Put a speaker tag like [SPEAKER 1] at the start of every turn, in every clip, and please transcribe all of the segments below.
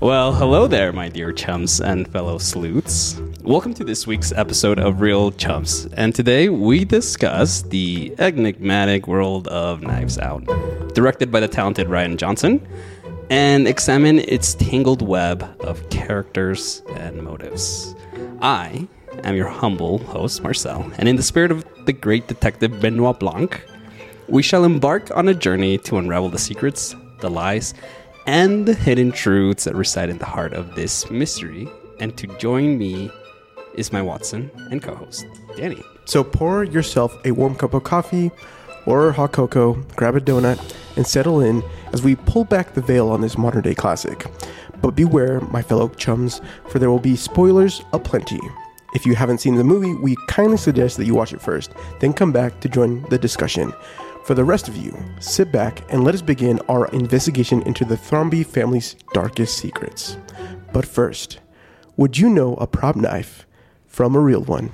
[SPEAKER 1] Well, hello there, my dear chums and fellow sleuths. Welcome to this week's episode of Reel Chums. And today we discuss the enigmatic world of Knives Out, directed by the talented Rian Johnson, and examine its tangled web of characters and motives. I am your humble host, Marcel, and in the spirit of the great detective Benoit Blanc, we shall embark on a journey to unravel the secrets, the lies, and the hidden truths that reside in the heart of this mystery. And to join me is my Watson and co host, Danny.
[SPEAKER 2] So pour yourself a warm cup of coffee or hot cocoa, grab a donut, and settle in as we pull back the veil on this modern day classic. But beware, my fellow chums, for there will be spoilers aplenty. If you haven't seen the movie, we kindly suggest that you watch it first, then come back to join the discussion. For the rest of you, sit back and let us begin our investigation into the Thrombey family's darkest secrets. But first, would you know a prop knife from a real one?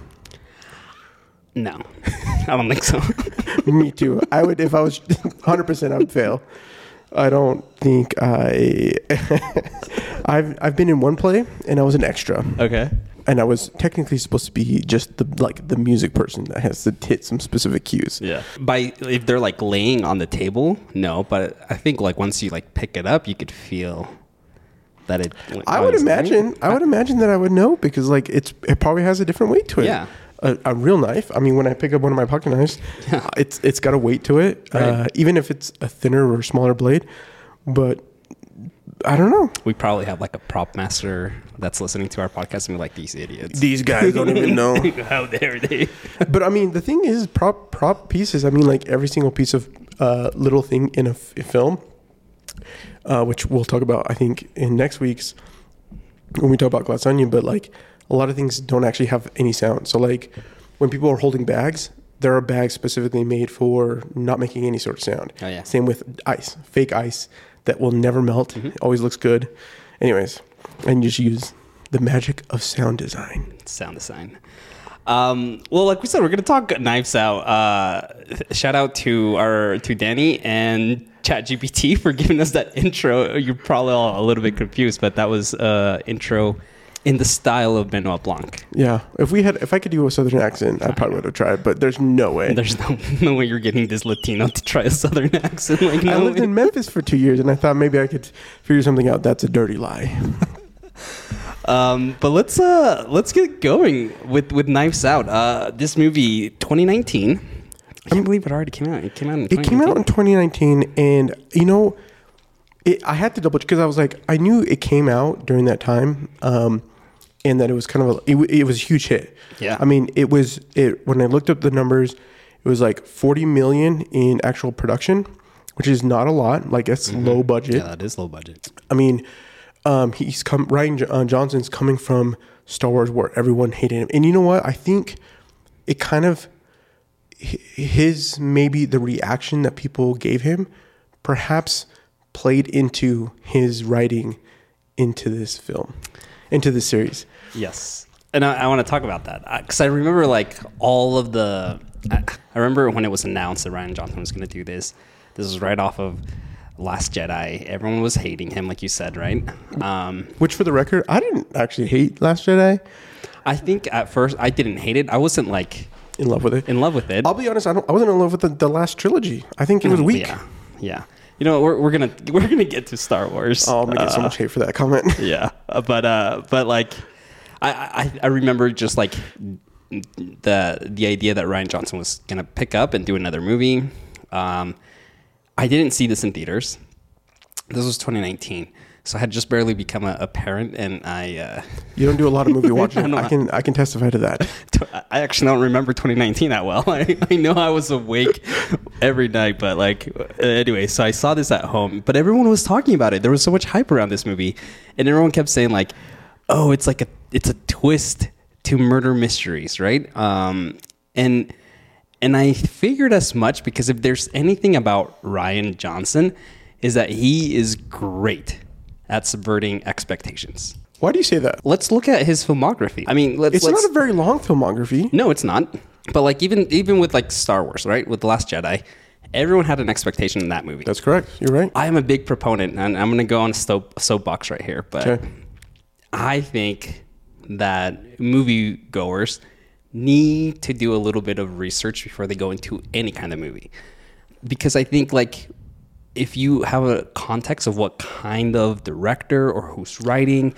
[SPEAKER 1] No, I don't think so.
[SPEAKER 2] Me too. I would, if I was 100%, I would fail. I don't think I. I've I've been in one play and I was an extra,
[SPEAKER 1] okay.
[SPEAKER 2] And I was technically supposed to be just the like the music person that has to hit some specific cues.
[SPEAKER 1] Yeah. By if they're like laying on the table, no. But I think like once you like pick it up, you could feel that it.
[SPEAKER 2] I would
[SPEAKER 1] was-
[SPEAKER 2] imagine. I would imagine that I would know because like it's it probably has a different weight to it.
[SPEAKER 1] Yeah.
[SPEAKER 2] A, a real knife. I mean, when I pick up one of my pocket knives, it's it's got a weight to it, uh, even if it's a thinner or smaller blade. But I don't know.
[SPEAKER 1] We probably have like a prop master that's listening to our podcast and be like these idiots.
[SPEAKER 2] These guys don't even know.
[SPEAKER 1] How dare they?
[SPEAKER 2] But I mean, the thing is, prop prop pieces. I mean, like every single piece of uh, little thing in a, f- a film, uh, which we'll talk about, I think, in next week's when we talk about Glass Onion. But like a lot of things don't actually have any sound. So like when people are holding bags, there are bags specifically made for not making any sort of sound.
[SPEAKER 1] Oh, yeah.
[SPEAKER 2] Same with ice, fake ice that will never melt.
[SPEAKER 1] Mm-hmm.
[SPEAKER 2] Always looks good. Anyways, and you just use the magic of sound design.
[SPEAKER 1] sound design. Um, well, like we said, we're gonna talk Knives Out. Uh, shout out to our to Danny and ChatGPT for giving us that intro. You're probably all a little bit confused, but that was uh, intro in the style of Benoit Blanc.
[SPEAKER 2] Yeah, if we had, if I could do a southern accent, I probably would have tried. But there's no way.
[SPEAKER 1] There's no no way you're getting this Latino to try a Southern accent. Like
[SPEAKER 2] I lived
[SPEAKER 1] way.
[SPEAKER 2] in Memphis for two years, and I thought maybe I could figure something out. That's a dirty lie.
[SPEAKER 1] Um, but let's uh let's get going with with Knives Out. Uh, this movie 2019. I can't believe it already came out. It came out. In
[SPEAKER 2] It came out in 2019, and you know, it, I had to double check because I was like, I knew it came out during that time, um, and that it was kind of a, it, it was a huge hit.
[SPEAKER 1] Yeah.
[SPEAKER 2] I mean, it was it when I looked up the numbers, it was like 40 million in actual production, which is not a lot. Like it's low budget.
[SPEAKER 1] Yeah, that is low budget.
[SPEAKER 2] I mean, um, he's come. Rian uh, Johnson's coming from Star Wars, where everyone hated him, and you know what? I think it kind of his maybe the reaction that people gave him, perhaps played into his writing into this film, into the series.
[SPEAKER 1] Yes, and I, I want to talk about that because I remember like all of the. I, I remember when it was announced that Rian Johnson was going to do this. This was right off of Last Jedi. Everyone was hating him, like you said, right? Um,
[SPEAKER 2] Which, for the record, I didn't actually hate Last Jedi.
[SPEAKER 1] I think at first I didn't hate it. I wasn't like
[SPEAKER 2] In love with it.
[SPEAKER 1] in love with it.
[SPEAKER 2] I'll be honest. I don't. I wasn't in love with the, the last trilogy. I think it was weak.
[SPEAKER 1] Yeah, yeah. You know, we're, we're gonna we're gonna get to Star Wars.
[SPEAKER 2] Oh, I'm gonna get so
[SPEAKER 1] Uh,
[SPEAKER 2] much hate for that comment.
[SPEAKER 1] yeah Uh, but uh but like I, I i remember just like the the idea that rian johnson was gonna pick up and do another movie um i didn't see this in theaters this was 2019 so i had just barely become a, a parent and i uh
[SPEAKER 2] You don't do a lot of movie watching.
[SPEAKER 1] know.
[SPEAKER 2] I can I can testify to that.
[SPEAKER 1] I actually don't remember 2019 that well. I, I know I was awake every night, but like, anyway, so I saw this at home, but everyone was talking about it. There was so much hype around this movie, and everyone kept saying like, "Oh, it's like a it's a twist to murder mysteries, right?" Um, and and I figured as much because if there's anything about Rian Johnson, is that he is great at subverting expectations.
[SPEAKER 2] Why do you say that?
[SPEAKER 1] Let's look at his filmography. I mean, let's,
[SPEAKER 2] It's
[SPEAKER 1] let's
[SPEAKER 2] not a very long filmography.
[SPEAKER 1] no, it's not. But like even even with like Star Wars, right? With the Last Jedi, Everyone had an expectation in that movie.
[SPEAKER 2] That's correct. You're right.
[SPEAKER 1] I am a big proponent, and I'm going to go on a soap, soapbox right here, but
[SPEAKER 2] Okay.
[SPEAKER 1] I think that moviegoers need to do a little bit of research before they go into any kind of movie. Because I think, like, if you have a context of what kind of director or who's writing,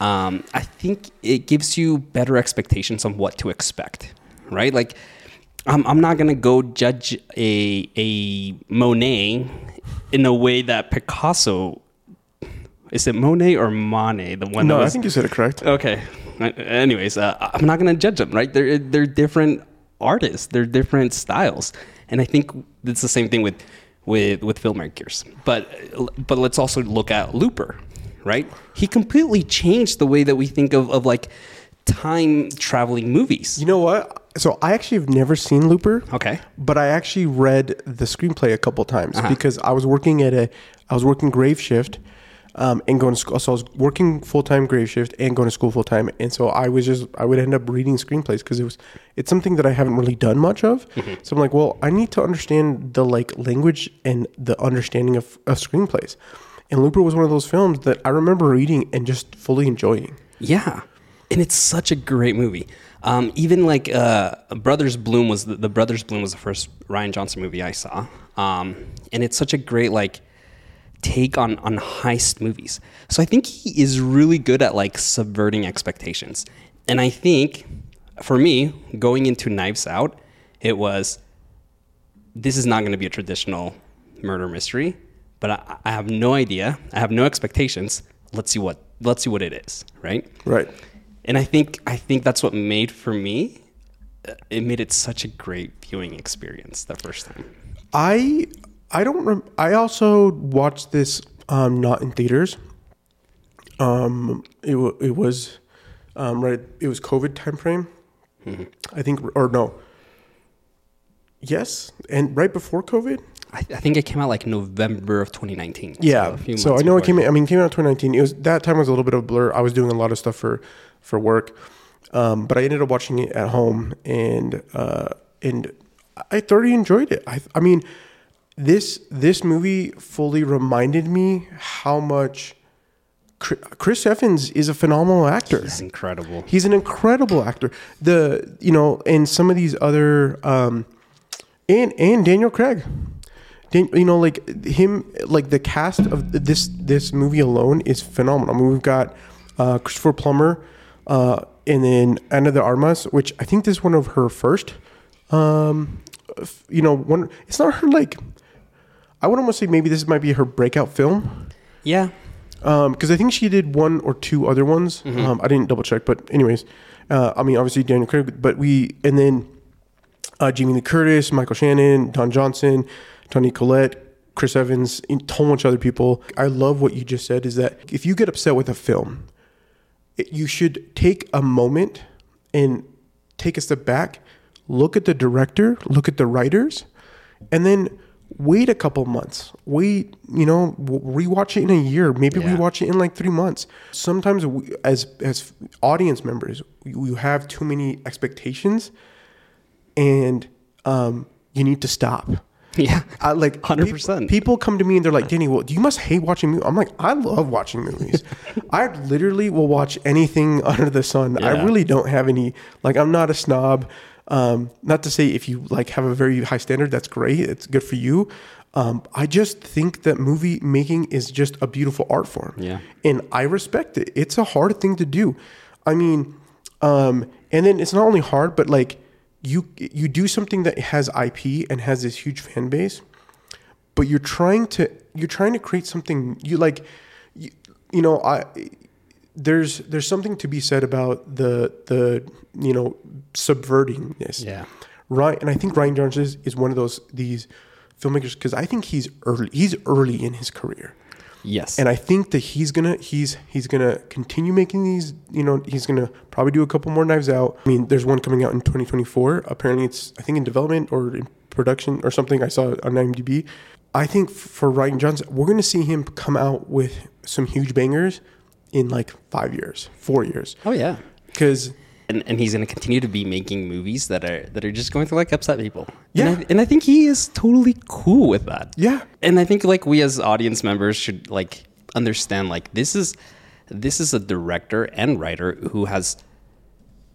[SPEAKER 1] um, I think it gives you better expectations on what to expect, right? Like, I'm, I'm not gonna go judge a a Monet in a way that Picasso is it Monet or Monet the one
[SPEAKER 2] No,
[SPEAKER 1] that
[SPEAKER 2] I think you said it correct.
[SPEAKER 1] Okay. Anyways, uh, I'm not gonna judge them, right? They're they're different artists. They're different styles, and I think it's the same thing with with with filmmakers. But but let's also look at Looper, right? He completely changed the way that we think of of like time traveling movies.
[SPEAKER 2] You know what? So I actually have never seen Looper.
[SPEAKER 1] Okay.
[SPEAKER 2] But I actually read the screenplay a couple times
[SPEAKER 1] Uh-huh.
[SPEAKER 2] because I was working at a, I was working grave shift, um, and going to school. So I was working full time grave shift and going to school full time, and so I was just I would end up reading screenplays because it was it's something that I haven't really done much of.
[SPEAKER 1] Mm-hmm.
[SPEAKER 2] So I'm like, well, I need to understand the like language and the understanding of, of screenplays. And Looper was one of those films that I remember reading and just fully enjoying.
[SPEAKER 1] Yeah, and it's such a great movie. Um, even like uh, Brothers Bloom was the, the Brothers Bloom was the first Rian Johnson movie I saw, um, and it's such a great like take on on heist movies. So I think he is really good at like subverting expectations, and I think for me going into Knives Out, it was this is not going to be a traditional murder mystery, but I, I have no idea. I have no expectations. Let's see what let's see what it is, right?
[SPEAKER 2] Right.
[SPEAKER 1] And I think I think that's what made for me. It made it such a great viewing experience the first time.
[SPEAKER 2] I I don't. Rem- I also watched this um, not in theaters. Um, it wa it was um, right. It was COVID time frame. I think, or no. Yes, and right before COVID.
[SPEAKER 1] I, I think it came out like November of 2019. so
[SPEAKER 2] Yeah.
[SPEAKER 1] few
[SPEAKER 2] So, I know it came. I mean, it came out in 2019. It was that time was a little bit of a blur. I was doing a lot of stuff for for work, um, but I ended up watching it at home, and uh, and I thoroughly enjoyed it. I I mean, this this movie fully reminded me how much Chris Evans is a phenomenal actor.
[SPEAKER 1] It's incredible.
[SPEAKER 2] He's an incredible actor. The you know, and some of these other um and and Daniel Craig. Dan, you know, like him, like the cast of this this movie alone is phenomenal. I mean, we've got uh, Christopher Plummer, uh, and then Ana de Armas, which I think this is one of her first. Um, you know, one. It's not her like. I would almost say maybe this might be her breakout film
[SPEAKER 1] Yeah.
[SPEAKER 2] because I think she did one or two other ones. Um, I didn't double check, but anyways, uh, I mean, obviously Daniel Craig, but we and then uh, Jamie Lee Curtis, Michael Shannon, Don Johnson, Toni Collette, Chris Evans, and a whole bunch of other people. I love what you just said. Is that if you get upset with a film, it, you should take a moment and take a step back, look at the director, look at the writers, and then wait a couple months. Wait, you know, rewatch it in a year. Maybe
[SPEAKER 1] Yeah.
[SPEAKER 2] rewatch it in like three months. Sometimes, we, as as audience members, you have too many expectations, and um, you need to stop.
[SPEAKER 1] Yeah.
[SPEAKER 2] I like
[SPEAKER 1] 100%.
[SPEAKER 2] peop- People come to me and they're like, "Danny, well, you must hate watching movies." I'm like, I love watching movies. I literally will watch anything under the sun. I really don't have any. Like, I'm not a snob. Um, not to say if you like have a very high standard, that's great. It's good for you. Um, I just think that movie making is just a beautiful art form.
[SPEAKER 1] Yeah.
[SPEAKER 2] and I respect it. It's a hard thing to do. I mean, um, and then it's not only hard, but like you you do something that has IP and has this huge fan base, but you're trying to you're trying to create something you like. You, you know, I there's there's something to be said about the the you know subverting this.
[SPEAKER 1] Yeah.
[SPEAKER 2] Right, and I think Rian Johnson is, is one of those these filmmakers because I think he's early. He's early in his career.
[SPEAKER 1] Yes.
[SPEAKER 2] And I think that he's gonna he's he's gonna continue making these. You know, he's gonna probably do a couple more Knives Out. I mean, there's one coming out in 2024. Apparently, it's I think in development or in production or something. I saw on IMDb. I think for Rian Johnson, we're gonna see him come out with some huge bangers in like five years, four years,
[SPEAKER 1] oh yeah.
[SPEAKER 2] because
[SPEAKER 1] and, and he's going to continue to be making movies that are that are just going to like upset people.
[SPEAKER 2] Yeah.
[SPEAKER 1] and I, and I think he is totally cool with that.
[SPEAKER 2] Yeah.
[SPEAKER 1] and I think like we as audience members should like understand like this is this is a director and writer who has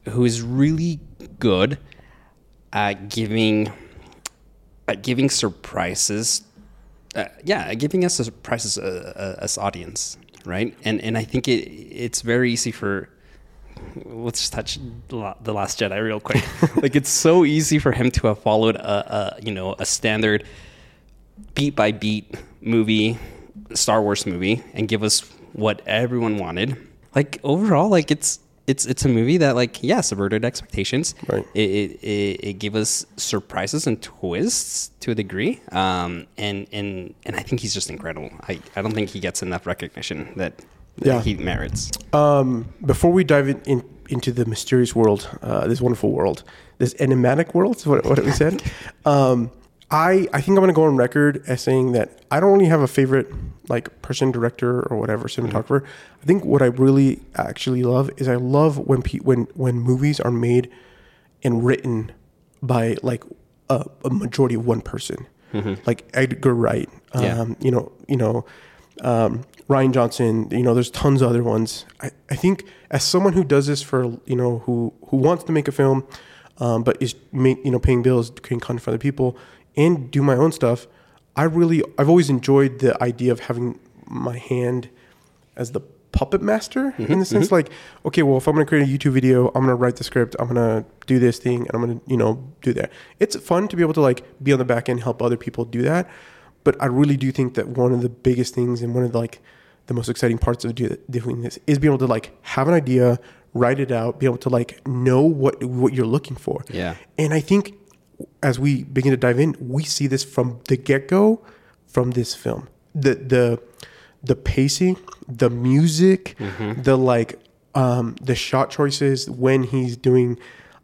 [SPEAKER 1] who is really good at giving at giving surprises uh, yeah giving us surprises uh, uh, as audience right? And and i think it it's very easy for let's just touch the last jedi real quick. Like it's so easy for him to have followed a, a you know a standard beat by beat movie star wars movie and give us what everyone wanted. Like overall like it's it's it's a movie that like yeah subverted expectations
[SPEAKER 2] Right.
[SPEAKER 1] it, it, it, it gave us surprises and twists to a degree um and and and i think he's just incredible i i don't think he gets enough recognition that, that
[SPEAKER 2] Yeah.
[SPEAKER 1] he merits
[SPEAKER 2] Um, before we dive in, in into the mysterious world, uh, this wonderful world, this enigmatic world, is what, what we said. um, I I think I'm gonna go on record as saying that I don't really have a favorite like person, director, or whatever cinematographer. I think what I really actually love is I love when pe- when when movies are made and written by like a, a majority of one person, like Edgar Wright. Um,
[SPEAKER 1] Yeah.
[SPEAKER 2] You know, you know, um, Rian Johnson. You know, there's tons of other ones. I, I think as someone who does this for you know who who wants to make a film, um, but is make, you know paying bills, creating content for other people, and do my own stuff. I really I've always enjoyed the idea of having my hand as the puppet master in mm-hmm, the sense mm-hmm. like okay well if i'm going to create a youtube video i'm going to write the script i'm going to do this thing and i'm going to you know do that it's fun to be able to like be on the back end help other people do that but i really do think that one of the biggest things and one of the like the most exciting parts of do, doing this is being able to like have an idea write it out be able to like know what what you're looking for
[SPEAKER 1] Yeah.
[SPEAKER 2] and i think as we begin to dive in we see this from the get-go from this film. The the the pacing the music the like um the shot choices when he's doing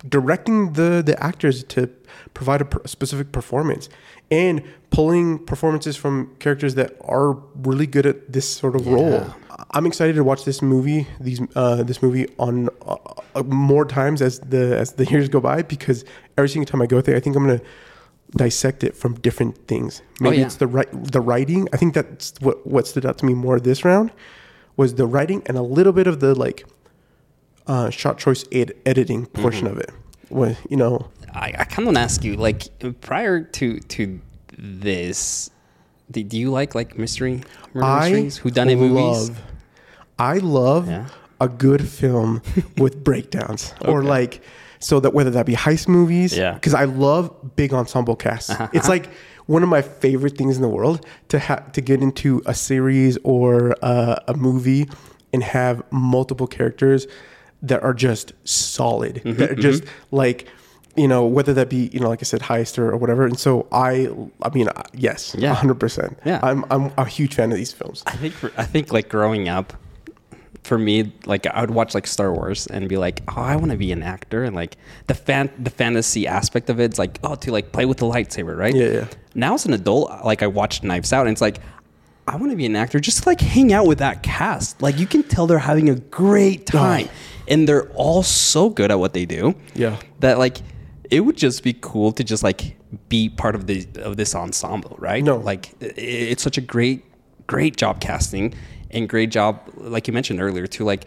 [SPEAKER 2] directing the the actors to provide a, per- specific performance and pulling performances from characters that are really good at this sort of role i'm excited to watch this movie these uh this movie on uh, uh, more times as the as the years go by because every single time i go there i think i'm gonna dissect it from different things. Maybe
[SPEAKER 1] yeah.
[SPEAKER 2] it's the right the writing. I think that's what what stood out to me more this round was the writing and a little bit of the like uh, shot choice ed- editing portion of it. Was you know
[SPEAKER 1] I, I kind of want to ask you, like, prior to to this, do, do you like like mystery murder
[SPEAKER 2] I
[SPEAKER 1] mysteries, who done it movies?
[SPEAKER 2] love- I love
[SPEAKER 1] Yeah.
[SPEAKER 2] a good film with breakdowns or like so that whether that be heist movies
[SPEAKER 1] Yeah. Uh-huh,
[SPEAKER 2] because I love big ensemble casts. It's like one of my favorite things in the world to have to get into a series or uh, a movie and have multiple characters that are just solid.
[SPEAKER 1] Mm-hmm,
[SPEAKER 2] that are just like you know whether that be you know like I said heist or, or whatever. And so I I mean uh, yes,
[SPEAKER 1] Yeah.
[SPEAKER 2] hundred percent.
[SPEAKER 1] Yeah.
[SPEAKER 2] I'm I'm a huge fan of these films.
[SPEAKER 1] I think for, I think like growing up, for me, like I would watch like Star Wars and be like, oh, I want to be an actor, and like the fan the fantasy aspect of it's like, oh, to like play with the lightsaber, right?
[SPEAKER 2] Yeah, yeah.
[SPEAKER 1] Now as an adult, like I watched Knives Out, and it's like. I want to be an actor just to like hang out with that cast. Like you can tell they're having a great time and they're all so good at what they do.
[SPEAKER 2] Yeah.
[SPEAKER 1] That like it would just be cool to just like be part of the of this ensemble, right?
[SPEAKER 2] No.
[SPEAKER 1] Like i- it's such a great great job casting and great job like you mentioned earlier to like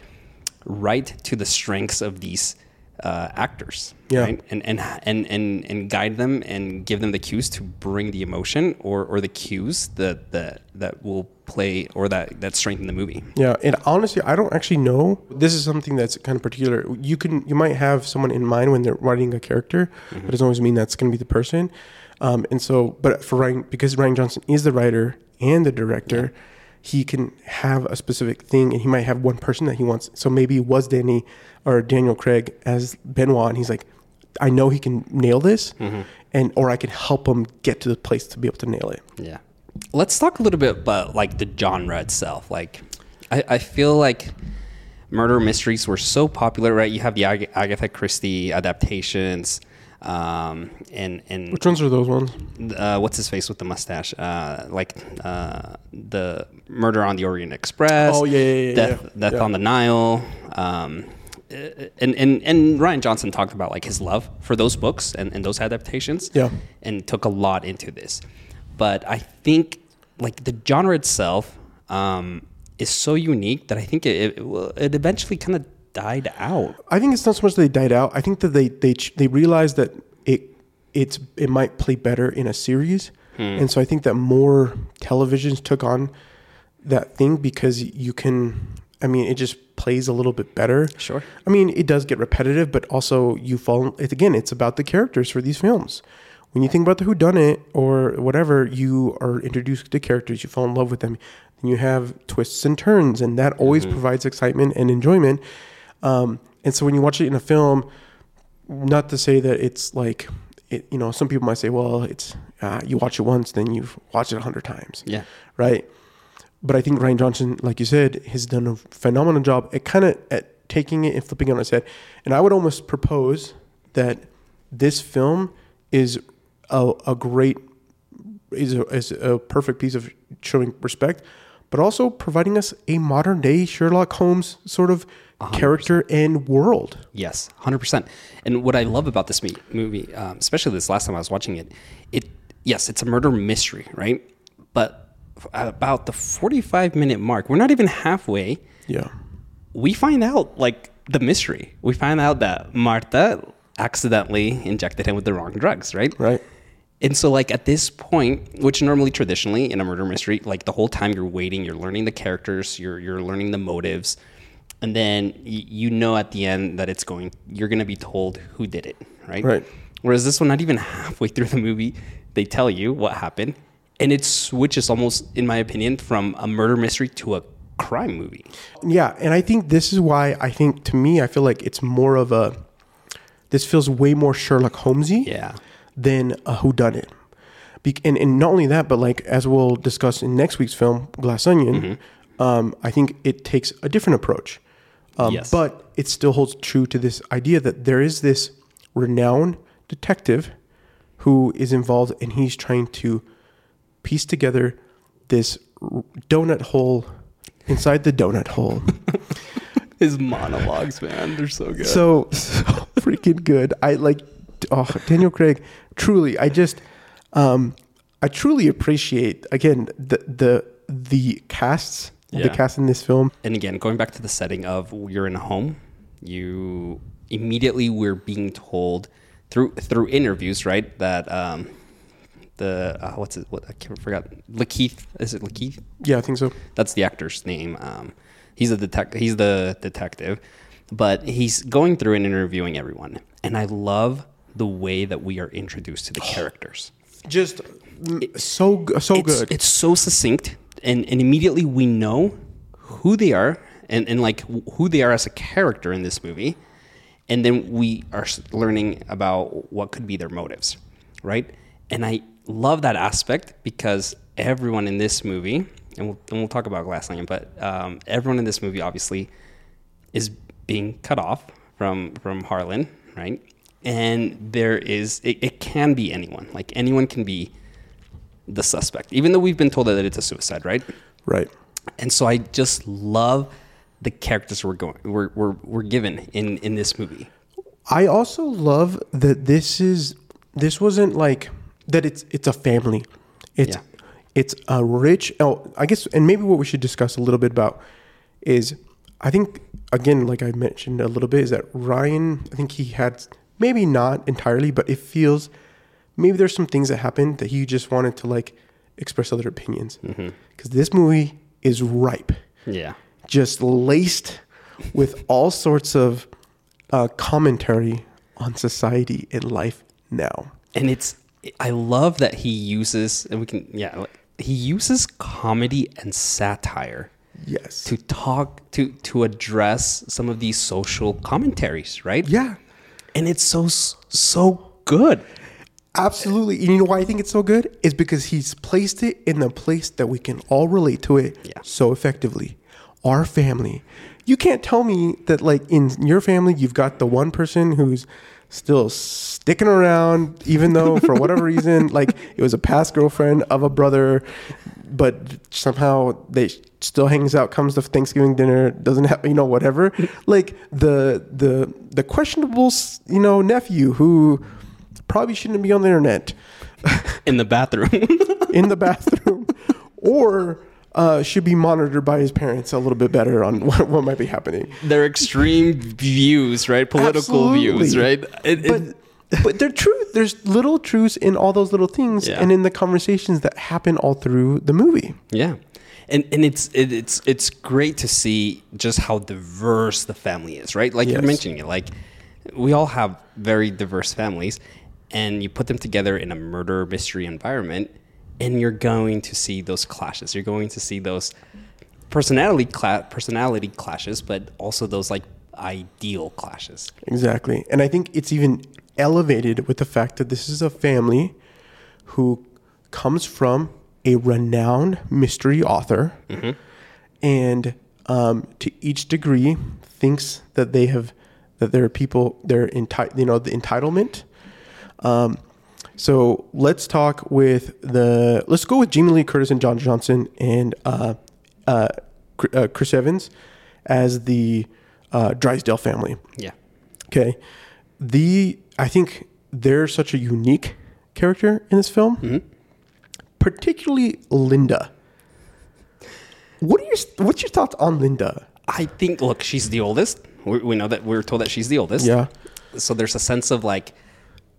[SPEAKER 1] write to the strengths of these uh, actors
[SPEAKER 2] Yeah.
[SPEAKER 1] right and, and and and and guide them and give them the cues to bring the emotion or or the cues that that that will play or that that strengthen the movie
[SPEAKER 2] Yeah, and honestly, I don't actually know. This is something that's kind of particular. You can you might have someone in mind when they're writing a character, but it doesn't always mean that's going to be the person. Um, and so, but for Rian, because Rian Johnson is the writer and the director, he can have a specific thing, and he might have one person that he wants. So maybe it was Danny or Daniel Craig as Benoit, and he's like, I know he can nail this, mm-hmm. and or I can help him get to the place to be able to nail it.
[SPEAKER 1] Yeah. Let's talk a little bit about like the genre itself. Like, I, I feel like murder mysteries were so popular, right? You have the Ag- Agatha Christie adaptations, um, and and
[SPEAKER 2] Which ones are those ones?
[SPEAKER 1] uh, what's his face with the mustache? Uh, like uh, the Murder on the Orient Express.
[SPEAKER 2] Oh, yeah, yeah, yeah,
[SPEAKER 1] Death,
[SPEAKER 2] yeah.
[SPEAKER 1] Death
[SPEAKER 2] Yeah.
[SPEAKER 1] on the Nile. Um, uh, and and and Rian Johnson talked about like his love for those books and, and those adaptations.
[SPEAKER 2] Yeah.
[SPEAKER 1] and took a lot into this. But I think like the genre itself um, is so unique that I think it it, it eventually kind of died out.
[SPEAKER 2] I think it's not so much that they died out. I think that they they they realized that it it's it might play better in a series, hmm. and so I think that more televisions took on that thing because you can. I mean, it just plays a little bit better.
[SPEAKER 1] Sure.
[SPEAKER 2] I mean, it does get repetitive, but also you fall. It, again, it's about the characters for these films. When you think about the Who Done It or whatever, you are introduced to characters. You fall in love with them. And you have twists and turns, and that always mm-hmm. provides excitement and enjoyment. Um, and so when you watch it in a film, not to say that it's like, it, you know, some people might say, well, it's uh, you watch it once, then you've watched it a hundred times
[SPEAKER 1] Yeah,
[SPEAKER 2] right? But I think Rian Johnson, like you said, has done a phenomenal job at kind of at taking it and flipping it on its head. And I would almost propose that this film is a, a great is a, is a perfect piece of showing respect, but also providing us a modern day Sherlock Holmes sort of character and world.
[SPEAKER 1] Yes, hundred percent. And what I love about this movie, um, especially this last time I was watching it, it yes, it's a murder mystery, right? But at about the forty-five minute mark, we're not even halfway.
[SPEAKER 2] Yeah.
[SPEAKER 1] We find out like the mystery. We find out that Marta accidentally injected him with the wrong drugs, right?
[SPEAKER 2] Right.
[SPEAKER 1] And so, like at this point, which normally traditionally in a murder mystery, like the whole time you're waiting, you're learning the characters, you're you're learning the motives, and then y- you know at the end that it's going, you're gonna be told who did it, right?
[SPEAKER 2] Right.
[SPEAKER 1] Whereas this one, not even halfway through the movie, they tell you what happened, and it switches almost, in my opinion, from a murder mystery to a crime movie.
[SPEAKER 2] Yeah, and I think this is why I think to me I feel like it's more of a this feels way more Sherlock Holmesy
[SPEAKER 1] Yeah.
[SPEAKER 2] Than a whodunit. Be- and, and not only that, but like as we'll discuss in next week's film, Glass Onion,
[SPEAKER 1] Mm-hmm.
[SPEAKER 2] um, I think it takes a different approach. Um,
[SPEAKER 1] Yes.
[SPEAKER 2] But it still holds true to this idea that there is this renowned detective who is involved and he's trying to piece together this r- donut hole inside the donut hole.
[SPEAKER 1] His monologues, man, they're so good.
[SPEAKER 2] so, so freaking good. I like oh Daniel Craig. Truly, I just um I truly appreciate again the the the casts the
[SPEAKER 1] Yeah.
[SPEAKER 2] cast in this film.
[SPEAKER 1] and again, going back to the setting of you're in a home, you immediately we're being told through through interviews, right? That um, the uh, what's it? What I can't forgot. Lakeith is it Lakeith?
[SPEAKER 2] Yeah, I think so.
[SPEAKER 1] That's the actor's name. Um, he's a detec- He's the detective, but he's going through and interviewing everyone, and I love the way that we are introduced to the characters.
[SPEAKER 2] Just so so
[SPEAKER 1] it's,
[SPEAKER 2] good.
[SPEAKER 1] It's so succinct, and, and immediately we know who they are and, and like who they are as a character in this movie. And then we are learning about what could be their motives, right? And I love that aspect because everyone in this movie, and we'll, and we'll talk about Glass Onion, but um, everyone in this movie obviously is being cut off from from Harlan, right? And there is it, it can be anyone. Like anyone can be the suspect, even though we've been told that it's a suicide, right?
[SPEAKER 2] right.
[SPEAKER 1] And so I just love the characters we're going we're we're, we're given in in this movie.
[SPEAKER 2] I also love that this is this wasn't like that it's it's a family. It's
[SPEAKER 1] Yeah.
[SPEAKER 2] it's a rich oh I guess and maybe what we should discuss a little bit about is I think again like I mentioned a little bit is that Rian I think he had maybe not entirely but it feels maybe there's some things that happened that he just wanted to like express other opinions because this movie is ripe
[SPEAKER 1] Yeah.
[SPEAKER 2] just laced with all sorts of uh, commentary on society and life now.
[SPEAKER 1] And it's I love that he uses and we can yeah, he uses comedy and satire
[SPEAKER 2] Yes.
[SPEAKER 1] to talk to to address some of these social commentaries, right?
[SPEAKER 2] yeah,
[SPEAKER 1] And it's so so good.
[SPEAKER 2] absolutely. And you know why I think it's so good? Is because he's placed it in the place that we can all relate to it
[SPEAKER 1] Yeah.
[SPEAKER 2] so effectively. Our family. You can't tell me that, like, in your family, you've got the one person who's still sticking around, even though for whatever reason, like, it was a past girlfriend of a brother, but somehow they still hangs out, comes to Thanksgiving dinner, doesn't have you know whatever. like the the the questionable you know nephew who probably shouldn't be on the internet
[SPEAKER 1] In the bathroom.
[SPEAKER 2] in the bathroom, or uh, should be monitored by his parents a little bit better on what, what might be happening.
[SPEAKER 1] Their extreme views, right? Political views, right? It- it-
[SPEAKER 2] but there truth there's little truths in all those little things
[SPEAKER 1] Yeah.
[SPEAKER 2] and in the conversations that happen all through the movie
[SPEAKER 1] Yeah, and and it's it, it's it's great to see just how diverse the family is, right? Like you're mentioning it, like we all have very diverse families, and you put them together in a murder mystery environment, and you're going to see those clashes. You're going to see those personality cla- personality clashes, but also those like ideal clashes.
[SPEAKER 2] exactly and i think it's even elevated with the fact that this is a family who comes from a renowned mystery author and um, to each degree thinks that they have that there are people they're enti- you know the entitlement. Um, so let's talk with the let's go with Jamie Lee Curtis and John Johnson and uh, uh, uh, Chris Evans as the uh, Drysdale family.
[SPEAKER 1] Yeah,
[SPEAKER 2] Okay, the I think they're such a unique character in this film, particularly Linda. What are your What's your thoughts on Linda?
[SPEAKER 1] I think. Look, she's the oldest. We, we know that we're told that she's the oldest.
[SPEAKER 2] Yeah.
[SPEAKER 1] So there's a sense of like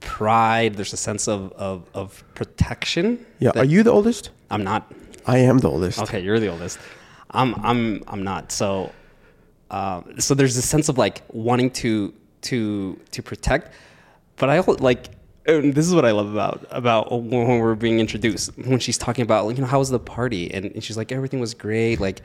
[SPEAKER 1] pride. There's a sense of of, of protection.
[SPEAKER 2] Yeah, are you the oldest?
[SPEAKER 1] I'm not.
[SPEAKER 2] I am the oldest.
[SPEAKER 1] Okay, you're the oldest. I'm I'm I'm not. So um, so there's a sense of like wanting to to to protect, but I like. And this is what I love about about when we're being introduced. When she's talking about, like, you know, how was the party, and, and she's like, everything was great. Like,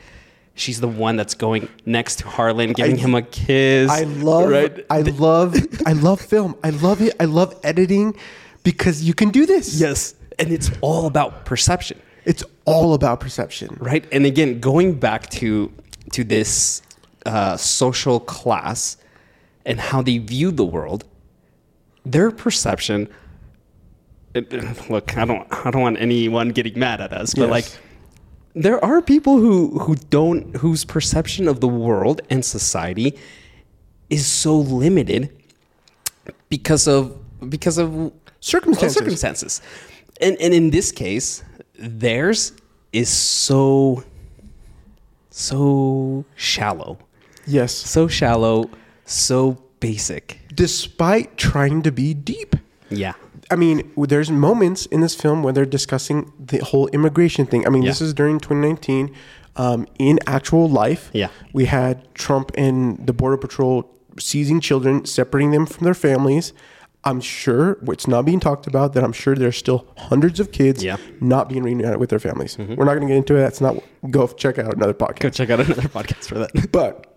[SPEAKER 1] she's the one that's going next to Harlan, giving him a kiss.
[SPEAKER 2] I love
[SPEAKER 1] right?
[SPEAKER 2] I love I love film. I love it. I love editing because you can do this.
[SPEAKER 1] yes, and it's all about perception.
[SPEAKER 2] It's all about perception.
[SPEAKER 1] right and again going back to to this uh, social class and how they view the world their perception it- look i don't i don't want anyone getting mad at us but
[SPEAKER 2] Yes.
[SPEAKER 1] like there are people who who don't whose perception of the world and society is so limited because of because of
[SPEAKER 2] Circumstances.
[SPEAKER 1] circumstances and and in this case theirs is so so shallow
[SPEAKER 2] Yes.
[SPEAKER 1] so shallow so basic
[SPEAKER 2] Despite trying to be deep.
[SPEAKER 1] yeah
[SPEAKER 2] I mean, there's moments in this film where they're discussing the whole immigration thing. I mean, this is during 2019. Um, in actual life,
[SPEAKER 1] Yeah.
[SPEAKER 2] we had Trump and the Border Patrol seizing children, separating them from their families. I'm sure it's not being talked about that I'm sure there's still hundreds of kids
[SPEAKER 1] Yeah. Mm-hmm.
[SPEAKER 2] not being reunited with their families. We're not going to get into it. That's not go check out another podcast.
[SPEAKER 1] go check out another podcast for that
[SPEAKER 2] But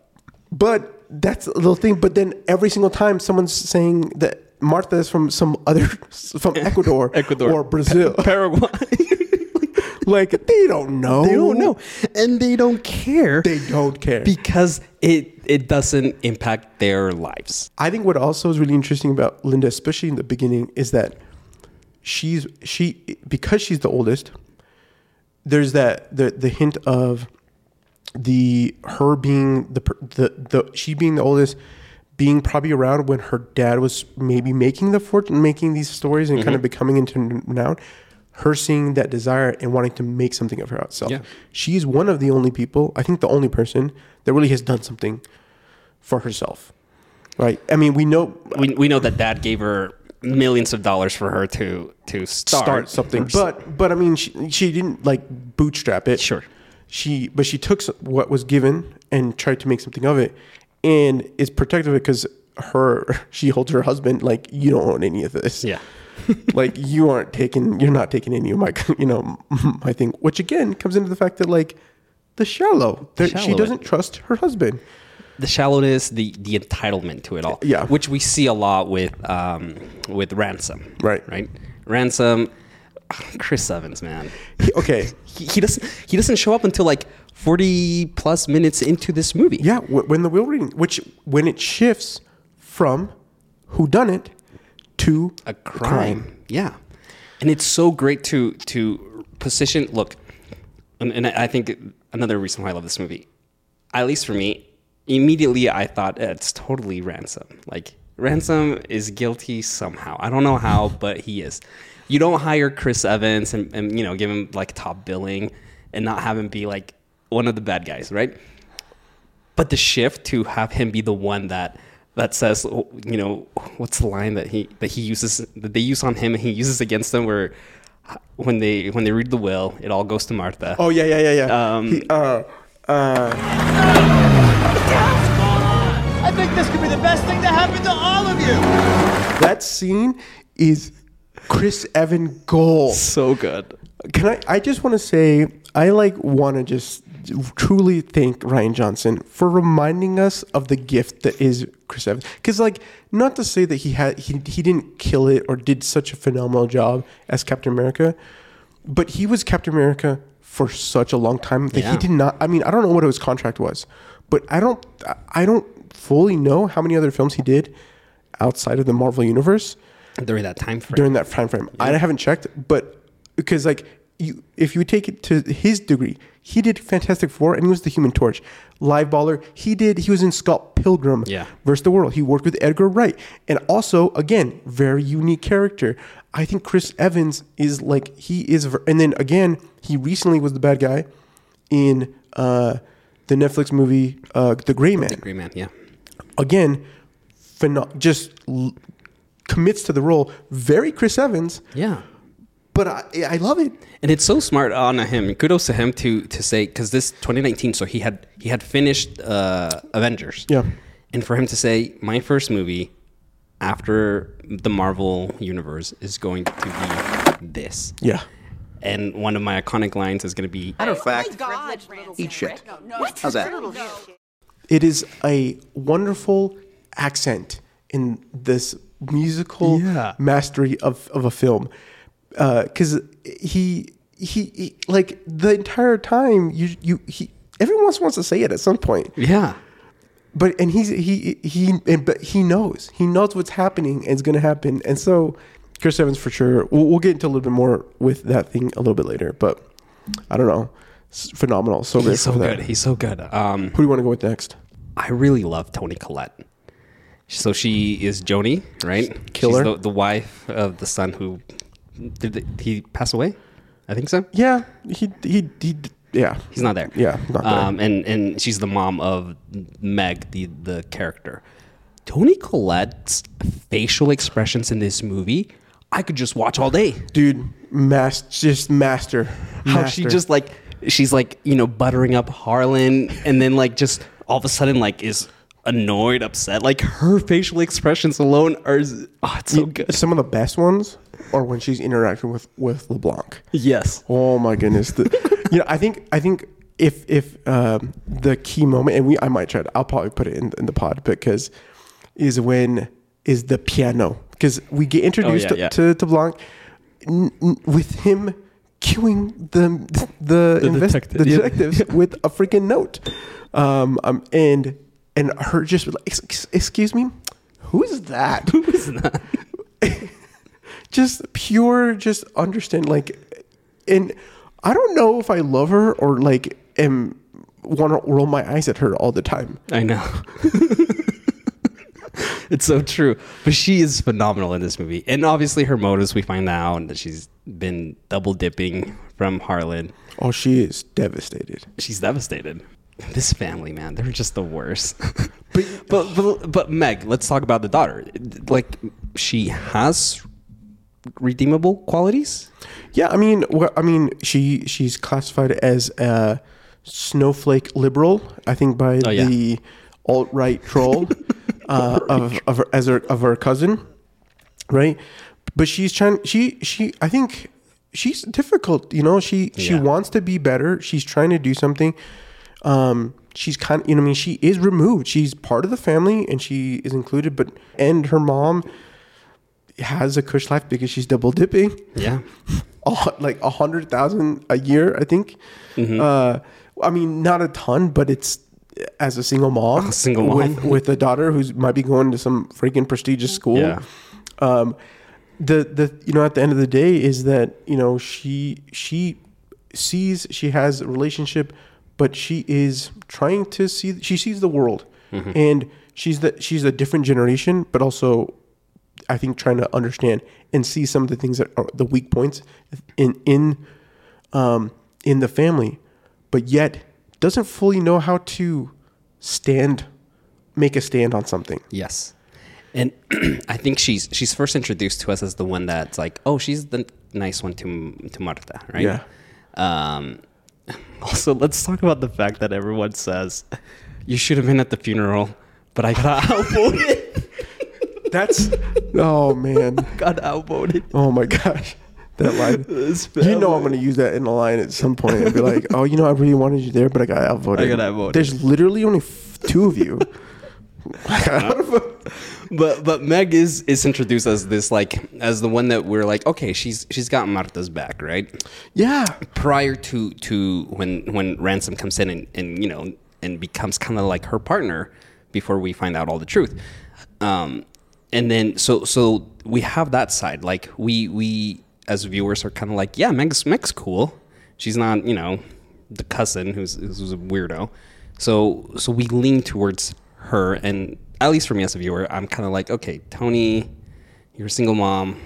[SPEAKER 2] but that's a little thing. But then every single time someone's saying that Martha is from some other from Ecuador,
[SPEAKER 1] Ecuador.
[SPEAKER 2] or Brazil,
[SPEAKER 1] paraguay
[SPEAKER 2] like they don't know.
[SPEAKER 1] they don't know and they don't care
[SPEAKER 2] They don't care.
[SPEAKER 1] because it it doesn't impact their lives
[SPEAKER 2] I think what also is really interesting about Linda, especially in the beginning, is that she's she because she's the oldest. There's that the the hint of the her being the the the she being the oldest, being probably around when her dad was maybe making the fortune, making these stories and kind of mm-hmm. becoming into renown. Her seeing that desire and wanting to make something of herself.
[SPEAKER 1] Yeah.
[SPEAKER 2] She's one of the only people, I think the only person that really has done something for herself. Right? I mean, we know
[SPEAKER 1] we, we know that dad gave her millions of dollars for her to to start,
[SPEAKER 2] start, something, mm-hmm. but but I mean, she she didn't like bootstrap it.
[SPEAKER 1] Sure.
[SPEAKER 2] She but she took what was given and tried to make something of it, and is protective of it because her she holds her husband like you don't own any of this.
[SPEAKER 1] yeah
[SPEAKER 2] like you aren't taking you're not taking any of my you know my thing which again comes into the fact that like the shallow, that she doesn't trust her husband
[SPEAKER 1] the shallowness the the entitlement to it all
[SPEAKER 2] Yeah.
[SPEAKER 1] which we see a lot with um with ransom
[SPEAKER 2] Right.
[SPEAKER 1] right ransom chris evans man
[SPEAKER 2] He- okay
[SPEAKER 1] he, he doesn't he doesn't show up until like 40 plus minutes into this movie
[SPEAKER 2] yeah wh- when the wheel reading which when it shifts from who done it to
[SPEAKER 1] a crime. Yeah, and it's so great to to position. Look, and, and I think another reason why I love this movie, at least for me, immediately I thought it's totally Ransom. Like Ransom is guilty somehow. I don't know how, but he is. You don't hire Chris Evans and, and you know give him like top billing and not have him be like one of the bad guys, right? But the shift to have him be the one that that says, you know, what's the line that he that he uses that they use on him and he uses against them where when they when they read the will, it all goes to Martha.
[SPEAKER 2] Oh yeah, yeah, yeah, yeah.
[SPEAKER 1] Um,
[SPEAKER 2] he, uh, uh,
[SPEAKER 3] I think this could be the best thing to happen to all of you.
[SPEAKER 2] that scene is Chris Evan gold.
[SPEAKER 1] So good.
[SPEAKER 2] Can I? I just want to say I like want to just truly thank Rian Johnson for reminding us of the gift that is Chris Evans. Because like, not to say that he had he he didn't kill it or did such a phenomenal job as Captain America, but he was Captain America for such a long time that
[SPEAKER 1] Yeah.
[SPEAKER 2] he did not. I mean, I don't know what his contract was, but I don't I don't fully know how many other films he did outside of the Marvel universe
[SPEAKER 1] During that time frame.
[SPEAKER 2] during that time frame. I haven't checked, but because like you, if you take it to his degree, he did Fantastic Four and he was the Human Torch. Live Baller, he did. He was in Scott Pilgrim
[SPEAKER 1] Yeah.
[SPEAKER 2] versus the World. He worked with Edgar Wright, and also again, very unique character. I think Chris Evans is like he is, and then again, he recently was the bad guy in uh, the Netflix movie uh, The Gray Man The
[SPEAKER 1] Green Man, yeah.
[SPEAKER 2] again, pheno- just l- commits to the role. Very Chris Evans,
[SPEAKER 1] Yeah.
[SPEAKER 2] but I, I love it.
[SPEAKER 1] And it's so smart on him. Kudos to him to to say because this 2019, so he had he had finished uh, Avengers.
[SPEAKER 2] Yeah.
[SPEAKER 1] And for him to say, my first movie after the Marvel universe is going to be this.
[SPEAKER 2] Yeah.
[SPEAKER 1] And one of my iconic lines is going to be,
[SPEAKER 4] Matter of fact, eat shit. What? How's that?
[SPEAKER 2] It is a wonderful accent in this musical
[SPEAKER 1] Yeah.
[SPEAKER 2] mastery of, of a film. Because he, he, he, like, the entire time, you, you, he, everyone wants to say it at some point.
[SPEAKER 1] yeah.
[SPEAKER 2] but and he's he he and, but he knows he knows what's happening and it's going to happen and so chris evans for sure we'll, we'll get into a little bit more with that thing a little bit later but i don't know it's phenomenal so
[SPEAKER 1] He's so
[SPEAKER 2] for that.
[SPEAKER 1] good. He's so good. Um,
[SPEAKER 2] who do you want to go with next
[SPEAKER 1] I really love Toni Collette. So she is Joni, right?
[SPEAKER 2] Killer.
[SPEAKER 1] She's the, the wife of the son who did the, he pass away? I think so.
[SPEAKER 2] yeah he he he yeah
[SPEAKER 1] He's not there.
[SPEAKER 2] Yeah, not there.
[SPEAKER 1] Um, and and she's the mom of Meg, the the character. Toni Collette's facial expressions in this movie, I could just watch all day.
[SPEAKER 2] dude mas- just master
[SPEAKER 1] How she just like she's like you know buttering up Harlan, and then like just all of a sudden like is annoyed, upset. Like her facial expressions alone are oh, it's so good.
[SPEAKER 2] some of the best ones are when she's interacting with with leblanc
[SPEAKER 1] Yes.
[SPEAKER 2] Oh my goodness! The, you know, I think I think if if um, the key moment, and we I might try to, I'll probably put it in, in the pod because is when is the piano because we get introduced
[SPEAKER 1] Oh, yeah, yeah.
[SPEAKER 2] to to Blanc n- n- with him cueing the the,
[SPEAKER 1] The
[SPEAKER 2] invest-
[SPEAKER 1] detective,
[SPEAKER 2] the
[SPEAKER 1] yeah.
[SPEAKER 2] detectives with a freaking note, um, um and and her just like "Ex- ex- excuse me, who is that?
[SPEAKER 1] Who is that?
[SPEAKER 2] just pure just understand like and i don't know if i love her or like am want to roll my eyes at her all the time
[SPEAKER 1] I know. it's so true. But she is phenomenal in this movie. And obviously her motives we find out that she's been double dipping from Harlan.
[SPEAKER 2] oh she is devastated
[SPEAKER 1] She's devastated. This family, man, they're just the worst. but, but but but Meg, let's talk about the daughter. Like she has redeemable qualities.
[SPEAKER 2] yeah i mean well, i mean she she's classified as a snowflake liberal i think by
[SPEAKER 1] Oh, yeah.
[SPEAKER 2] the alt-right troll uh, of of her, as her of her cousin right but she's trying she she i think she's difficult you know she she
[SPEAKER 1] Yeah.
[SPEAKER 2] wants to be better she's trying to do something um she's kind of you know i mean she is removed she's part of the family and she is included but and her mom has a cush life because she's double dipping
[SPEAKER 1] Yeah.
[SPEAKER 2] like a hundred thousand a year, I think.
[SPEAKER 1] Mm-hmm.
[SPEAKER 2] Uh, I mean, not a ton, but it's as a single mom,
[SPEAKER 1] A single mom.
[SPEAKER 2] with with a daughter who's might be going to some freaking prestigious school.
[SPEAKER 1] Yeah.
[SPEAKER 2] Um, the the you know at the end of the day is that you know she she sees she has a relationship, but she is trying to see. She sees the world, and she's the she's a different generation, but also, I think trying to understand and see some of the things that are the weak points in in um, in the family, but yet doesn't fully know how to stand, make a stand on something.
[SPEAKER 1] Yes. And I think she's she's first introduced to us as the one that's like, oh, she's the nice one to to Marta, right?
[SPEAKER 2] Yeah.
[SPEAKER 1] Um, also, let's talk about the fact that everyone says you should have been at the funeral, but I got outvoted.
[SPEAKER 2] That's oh man,
[SPEAKER 1] got outvoted.
[SPEAKER 2] oh my gosh, that line. You know I'm going to use that in a line at some point and be like, oh, you know, I really wanted you there, but I got outvoted.
[SPEAKER 1] I got outvoted.
[SPEAKER 2] There's literally only f- two of you.
[SPEAKER 1] But but Meg is is introduced as this like as the one that we're like, okay, she's she's got Marta's back, right?
[SPEAKER 2] yeah,
[SPEAKER 1] prior to to when when ransom comes in and, and you know and becomes kind of like her partner before we find out all the truth. Um and then so so we have that side. Like we we as viewers are kind of like yeah meg's meg's cool. She's not you know the cousin who's who's a weirdo. So so we lean towards her and at least for me as a viewer i'm kind of like okay tony you're a single mom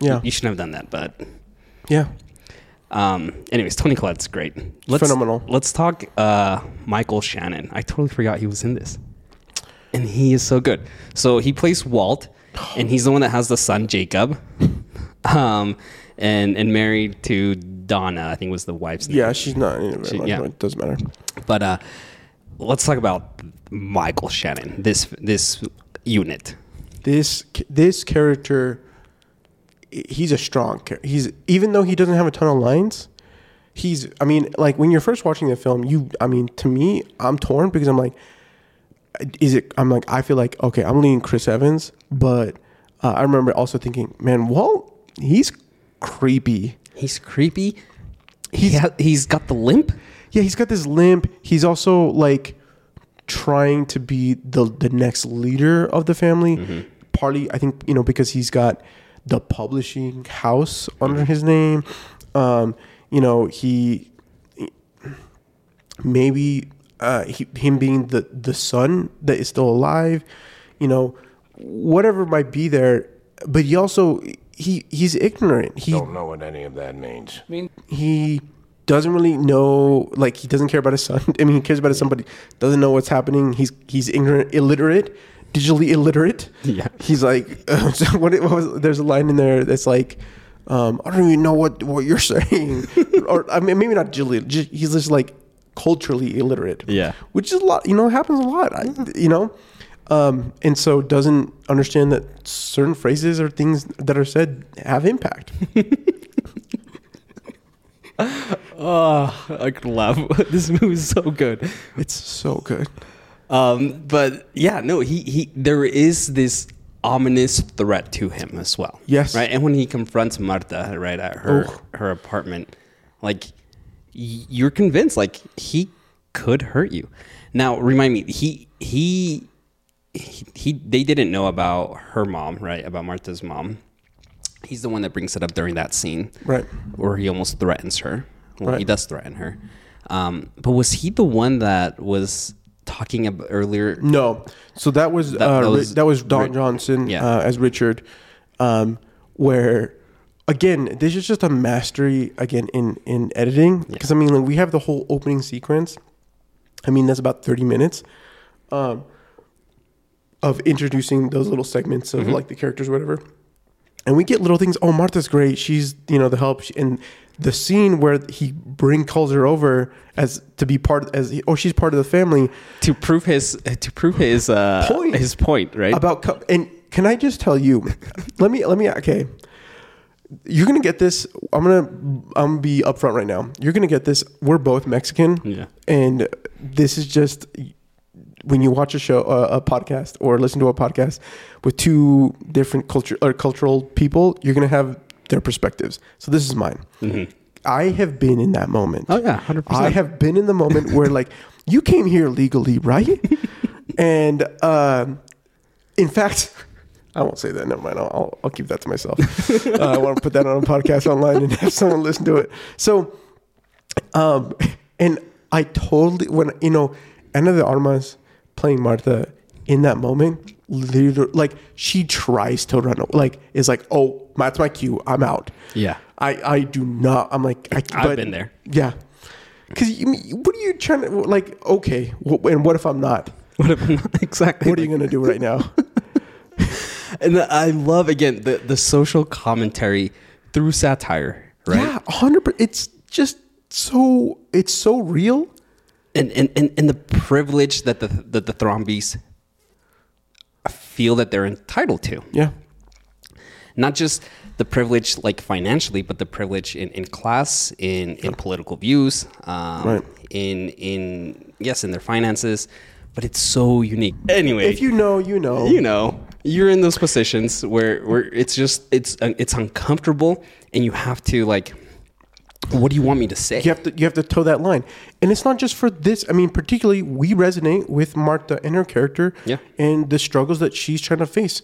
[SPEAKER 2] yeah,
[SPEAKER 1] you shouldn't have done that but
[SPEAKER 2] yeah.
[SPEAKER 1] um, anyways, Toni Collette's great. Let's,
[SPEAKER 2] Phenomenal.
[SPEAKER 1] Let's talk uh, Michael Shannon. I totally forgot he was in this, and he is so good. So he plays Walt, and he's the one that has the son Jacob, um, and and married to Donna. I think was the wife's name.
[SPEAKER 2] Yeah, she's not.
[SPEAKER 1] She-
[SPEAKER 2] yeah. It doesn't matter.
[SPEAKER 1] But uh, let's talk about Michael Shannon. This this unit.
[SPEAKER 2] This this character, he's a strong. He's even though he doesn't have a ton of lines, he's. I mean, like when you're first watching the film, you. I mean, to me, I'm torn because I'm like, is it? I'm like, I feel like okay, I'm leaning Chris Evans, but uh, I remember also thinking, man, Walt, he's creepy.
[SPEAKER 1] He's creepy. He ha- he's got the limp.
[SPEAKER 2] Yeah, he's got this limp. He's also like trying to be the the next leader of the family. Partly, I think you know because he's got the publishing house under his name. Um, you know, he maybe uh, he, him being the the son that is still alive. You know, whatever might be there, but he also he he's ignorant. He
[SPEAKER 5] Don't know what any of that means.
[SPEAKER 2] he doesn't really know like he doesn't care about his son. I mean he cares about his son but he doesn't know what's happening. He's he's ignorant illiterate digitally illiterate.
[SPEAKER 1] Yeah.
[SPEAKER 2] he's like so what, what was there's a line in there that's like um, i don't even know what what you're saying. Or i mean maybe not digitally just, he's just like culturally illiterate.
[SPEAKER 1] Yeah.
[SPEAKER 2] which is a lot you know happens a lot I, you know? Um, and so doesn't understand that certain phrases or things that are said have impact
[SPEAKER 1] Oh, I could laugh. this movie is so good.
[SPEAKER 2] it's so good
[SPEAKER 1] Um, but yeah, no, he he. There is this ominous threat to him as well.
[SPEAKER 2] Yes.
[SPEAKER 1] right. And when he confronts Marta, right at her
[SPEAKER 2] Oh.
[SPEAKER 1] her apartment, like you're convinced, like he could hurt you. Now, remind me, he he. He, he they didn't know about her mom right about martha's mom he's the one that brings it up during that scene
[SPEAKER 2] Right.
[SPEAKER 1] where he almost threatens her well he does threaten her um, but was he the one that was talking about earlier
[SPEAKER 2] No, so that was
[SPEAKER 1] That-
[SPEAKER 2] uh,
[SPEAKER 1] that was
[SPEAKER 2] that was Don Johnson
[SPEAKER 1] Yeah.
[SPEAKER 2] uh, as Richard, um, where again this is just a mastery again in in editing because I mean like, we have the whole opening sequence. I mean that's about thirty minutes, um, of introducing those little segments of like the characters, or whatever, and we get little things. Oh, Martha's great. She's you know the help She- and the scene where he bring calls her over as to be part as oh she's part of the family.
[SPEAKER 1] to prove his to prove his uh
[SPEAKER 2] Point.
[SPEAKER 1] his point right
[SPEAKER 2] about and can I just tell you? let me let me okay. You're gonna get this. I'm gonna I'm gonna be upfront right now. You're gonna get this. We're both Mexican,
[SPEAKER 1] Yeah.
[SPEAKER 2] and this is just when you watch a show, uh, a podcast, or listen to a podcast with two different culture or cultural people. You're gonna have their perspectives. So this is mine. I have been in that moment.
[SPEAKER 1] Mm-hmm. Oh, yeah, 100%.
[SPEAKER 2] I have been in the moment where like you came here legally, right? and um, in fact, I won't say that. Never mind. I'll, I'll, I'll keep that to myself. uh, I want to put that on a podcast online and have someone listen to it. So, um, and I totally when you know Ana de Armas playing Martha in that moment, literally, like she tries to run, like is like, oh, that's my cue. I'm out.
[SPEAKER 1] Yeah.
[SPEAKER 2] I I do not. I'm like I,
[SPEAKER 1] I've
[SPEAKER 2] but-
[SPEAKER 1] been there.
[SPEAKER 2] Yeah. Because what are you trying to like? Okay, and what if I'm not?
[SPEAKER 1] What if I'm not exactly?
[SPEAKER 2] What are you gonna do right now?
[SPEAKER 1] And I love again the the social commentary through satire, right?
[SPEAKER 2] Yeah, hundred. It's just so. It's so real.
[SPEAKER 1] And, and and and the privilege that the that the Thrombeys feel that they're entitled to.
[SPEAKER 2] Yeah.
[SPEAKER 1] not just the privilege like financially, but the privilege in, in class, in, in political views, um,
[SPEAKER 2] Right.
[SPEAKER 1] in in yes, in their finances. But it's so unique. Anyway,
[SPEAKER 2] If you know, you know.
[SPEAKER 1] you know you're in those positions where where it's just it's uh, it's uncomfortable, and you have to like, what do you want me to say?
[SPEAKER 2] you have to you have to toe that line. And it's not just for this i mean particularly we resonate with martha and her character
[SPEAKER 1] Yeah.
[SPEAKER 2] and the struggles that she's trying to face.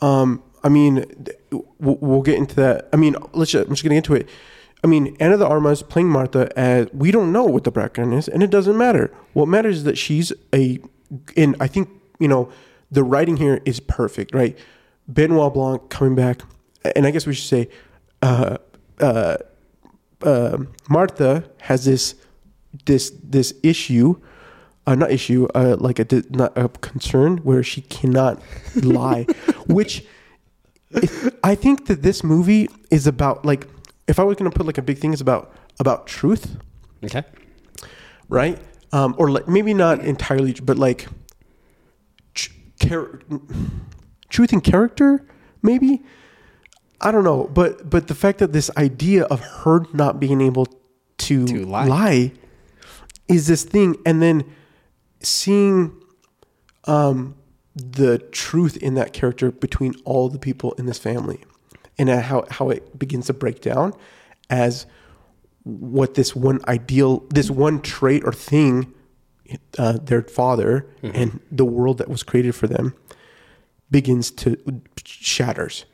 [SPEAKER 2] Um i mean we'll, we'll get into that. I mean let's just, i'm just gonna get into it. I mean ana de armas playing martha as we don't know what the background is and it doesn't matter. What matters is that she's a and i think you know the writing here is perfect right? Benoit blanc coming back and i guess we should say uh uh um Martha has this this this issue, uh, not issue, uh, like a not a concern where she cannot lie, which if- I think that this movie is about like if I was going to put like a big thing is about about truth,
[SPEAKER 1] Okay,
[SPEAKER 2] right? Um, or like maybe not entirely, but like tr- char- truth and character, maybe. I don't know, but but the fact that this idea of her not being able to,
[SPEAKER 1] To lie.
[SPEAKER 2] lie. is this thing, and then seeing um, the truth in that character between all the people in this family, and how how it begins to break down as what this one ideal, this one trait or thing, uh, their father and the world that was created for them begins to shatters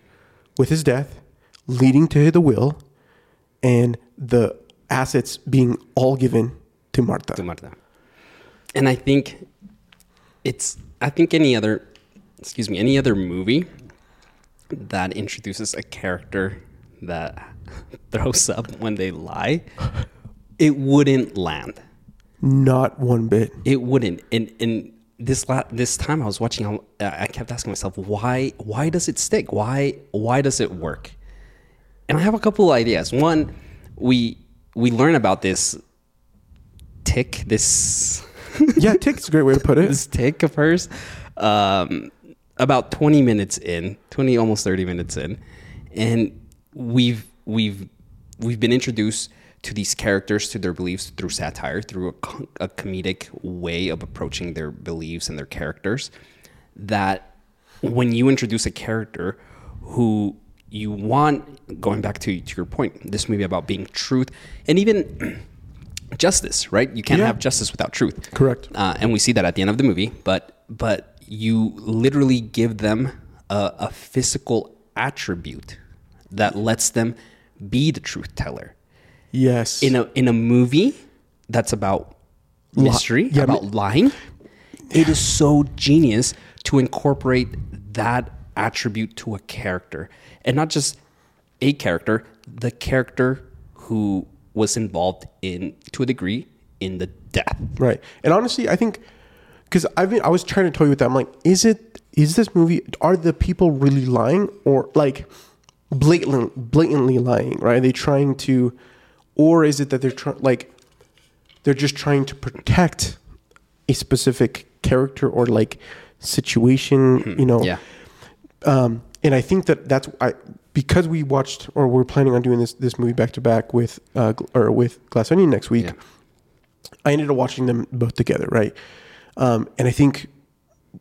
[SPEAKER 2] with his death, leading to the will and the assets being all given to Martha.
[SPEAKER 1] to Marta. And I think it's I think any other excuse me, any other movie that introduces a character that throws up when they lie, it wouldn't land.
[SPEAKER 2] Not one bit.
[SPEAKER 1] It wouldn't. And and this la- this time I was watching, I kept asking myself, why why does it stick? Why why does it work? And I have a couple ideas. One, we we learn about this tick, this
[SPEAKER 2] Yeah, tick's a great way to put it.
[SPEAKER 1] this tick of hers, um, about twenty minutes in, twenty almost thirty minutes in, and we've we've we've been introduced to these characters to their beliefs through satire through a, a comedic way of approaching their beliefs and their characters that when you introduce a character who you want going back to, to your point this movie about being truth and even justice right you can't
[SPEAKER 2] Yeah.
[SPEAKER 1] have justice without truth
[SPEAKER 2] Correct.
[SPEAKER 1] uh, and we see that at the end of the movie but but you literally give them a, a physical attribute that lets them be the truth teller
[SPEAKER 2] Yes.
[SPEAKER 1] in a in a movie that's about mystery
[SPEAKER 2] yeah,
[SPEAKER 1] about
[SPEAKER 2] mi-
[SPEAKER 1] lying it is so genius to incorporate that attribute to a character and not just a character the character who was involved in to a degree in the death
[SPEAKER 2] Right. And honestly, I think because I've been, I was trying to tell you with that. I'm like, is it is this movie? Are the people really lying or like blatantly blatantly lying? Right? Are they trying to, or is it that they're trying like they're just trying to protect a specific character or like situation? You know.
[SPEAKER 1] yeah
[SPEAKER 2] Um, and I think that that's I because we watched or we're planning on doing this this movie back to back with uh, or with Glass Onion next week.
[SPEAKER 1] Yeah.
[SPEAKER 2] I ended up watching them both together, right? Um, and I think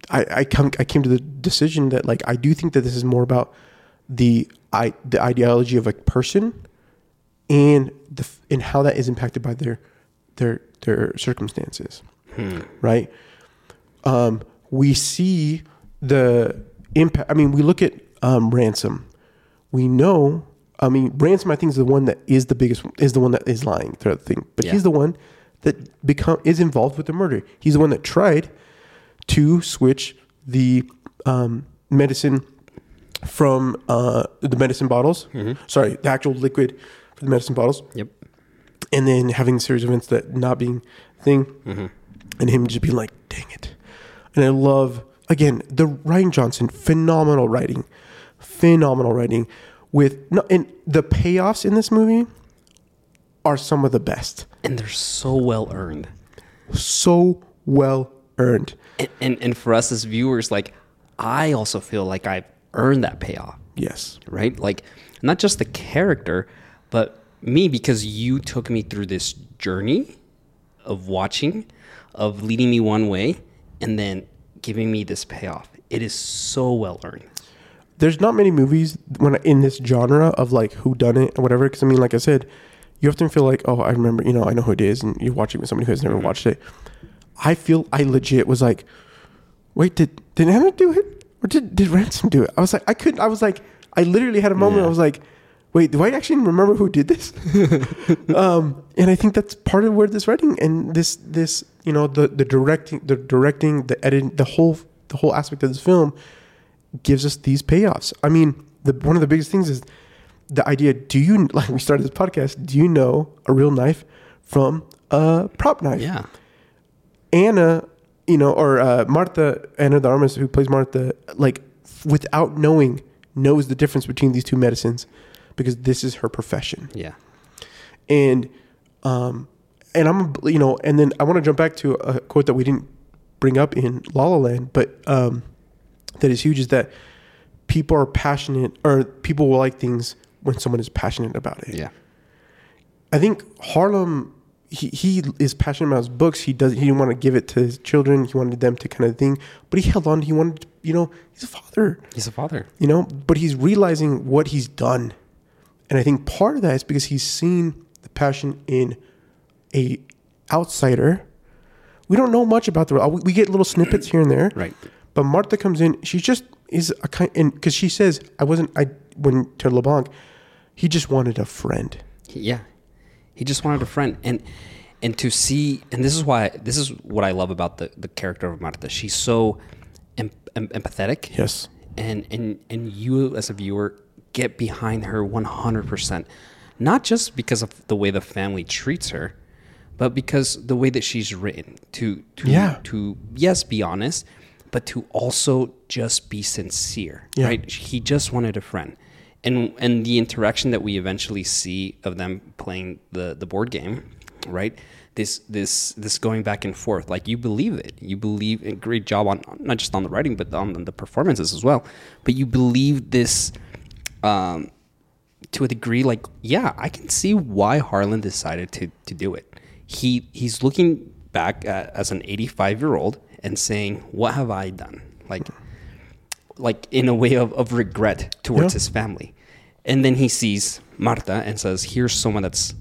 [SPEAKER 2] I I come I came to the decision that like I do think that this is more about the I the ideology of a person and the and how that is impacted by their their their circumstances, right? um, we see the impact. I mean, we look at um, ransom. We know. I mean, ransom. I think is the one that is the biggest. Is the one that is lying throughout the thing. But
[SPEAKER 1] Yeah.
[SPEAKER 2] he's the one that become is involved with the murder. He's the one that tried to switch the um, medicine from uh, the medicine bottles. Sorry, the actual liquid for the medicine bottles
[SPEAKER 1] Yep.
[SPEAKER 2] and then having a series of events that not being thing
[SPEAKER 1] Mm-hmm.
[SPEAKER 2] and him just being like dang it and i love again the rian johnson phenomenal writing phenomenal writing with no and the payoffs in this movie are some of the best
[SPEAKER 1] And they're so well earned.
[SPEAKER 2] so well earned
[SPEAKER 1] And, and and for us as viewers, like I also feel like I've earned that payoff.
[SPEAKER 2] yes
[SPEAKER 1] right? Like not just the character, but me because you took me through this journey of watching, of leading me one way, and then giving me this payoff. It is so well earned.
[SPEAKER 2] there's not many movies when in this genre of like who done it or whatever. Because I mean, like I said, you often feel like, oh, I remember, you know, I know who it is, and you're watching with somebody who has never mm-hmm. watched it. I feel I legit was like, wait, did did Ana do it or did did Ransom do it? I was like, I couldn't. I was like, I literally had a moment. I was like, wait, do I actually remember who did this? um, and I think that's part of where this writing and this this you know the the directing the directing the editing the whole the whole aspect of this film gives us these payoffs. I mean, the one of the biggest things is the idea. Do you like we started this podcast? Do you know a real knife from a prop knife?
[SPEAKER 1] Yeah.
[SPEAKER 2] Ana, you know, or uh, Martha Ana de Armas, who plays Martha, like without knowing, knows the difference between these two medicines because this is her profession.
[SPEAKER 1] Yeah.
[SPEAKER 2] and um and i'm you know and then i want to jump back to a quote that we didn't bring up in la la land but um that is huge is that people are passionate or people will like things when someone is passionate about it.
[SPEAKER 1] Yeah.
[SPEAKER 2] i think harlan he, he is passionate about his books. He does he didn't want to give it to his children. He wanted them to kind of thing but he held on. He wanted you know he's a father.
[SPEAKER 1] He's a father.
[SPEAKER 2] you know but he's realizing what he's done and i think part of that is because he's seen the passion in a outsider we don't know much about the uh, we we get little snippets here and there
[SPEAKER 1] Right.
[SPEAKER 2] but martha comes in she just is a kind and because she says i wasn't i when to leblanc he just wanted a friend
[SPEAKER 1] Yeah. He just wanted a friend and and to see and this is why this is what I love about the the character of Martha. She's so em- em- empathetic.
[SPEAKER 2] yes
[SPEAKER 1] and and and you as a viewer get behind her 100% not just because of the way the family treats her but because the way that she's written. To to
[SPEAKER 2] Yeah.
[SPEAKER 1] to yes be honest but to also just be sincere
[SPEAKER 2] Yeah.
[SPEAKER 1] right? He just wanted a friend. And and the interaction that we eventually see of them playing the the board game right? This this this going back and forth like you believe it. You believe a great job on not just on the writing but on the performances as well. But you believe this um to a degree like yeah i can see why harlan decided to to do it. He he's looking back at, as an 85 year old and saying what have i done? Like like in a way of, of regret towards
[SPEAKER 2] Yeah.
[SPEAKER 1] his family. And then he sees marta and says here's someone that's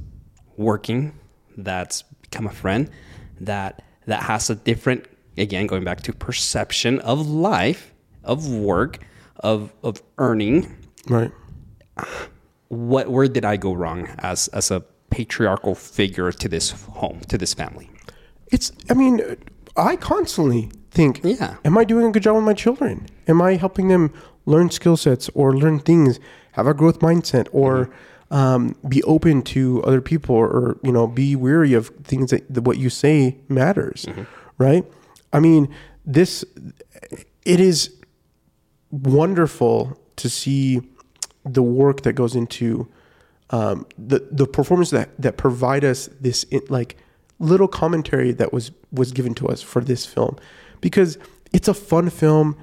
[SPEAKER 1] working that's become a friend that that has a different again going back to perception of life of work of of earning
[SPEAKER 2] right.
[SPEAKER 1] What where did I go wrong as as a patriarchal figure to this home to this family?
[SPEAKER 2] it's i mean i constantly think
[SPEAKER 1] Yeah.
[SPEAKER 2] am i doing a good job with my children? Am i helping them learn skill sets or learn things have a growth mindset or um, be open to other people or, you know be weary of things that, that what you say matters right? I mean this it is wonderful to see the work that goes into um, the the performance that that provide us this like little commentary that was was given to us for this film because it's a fun film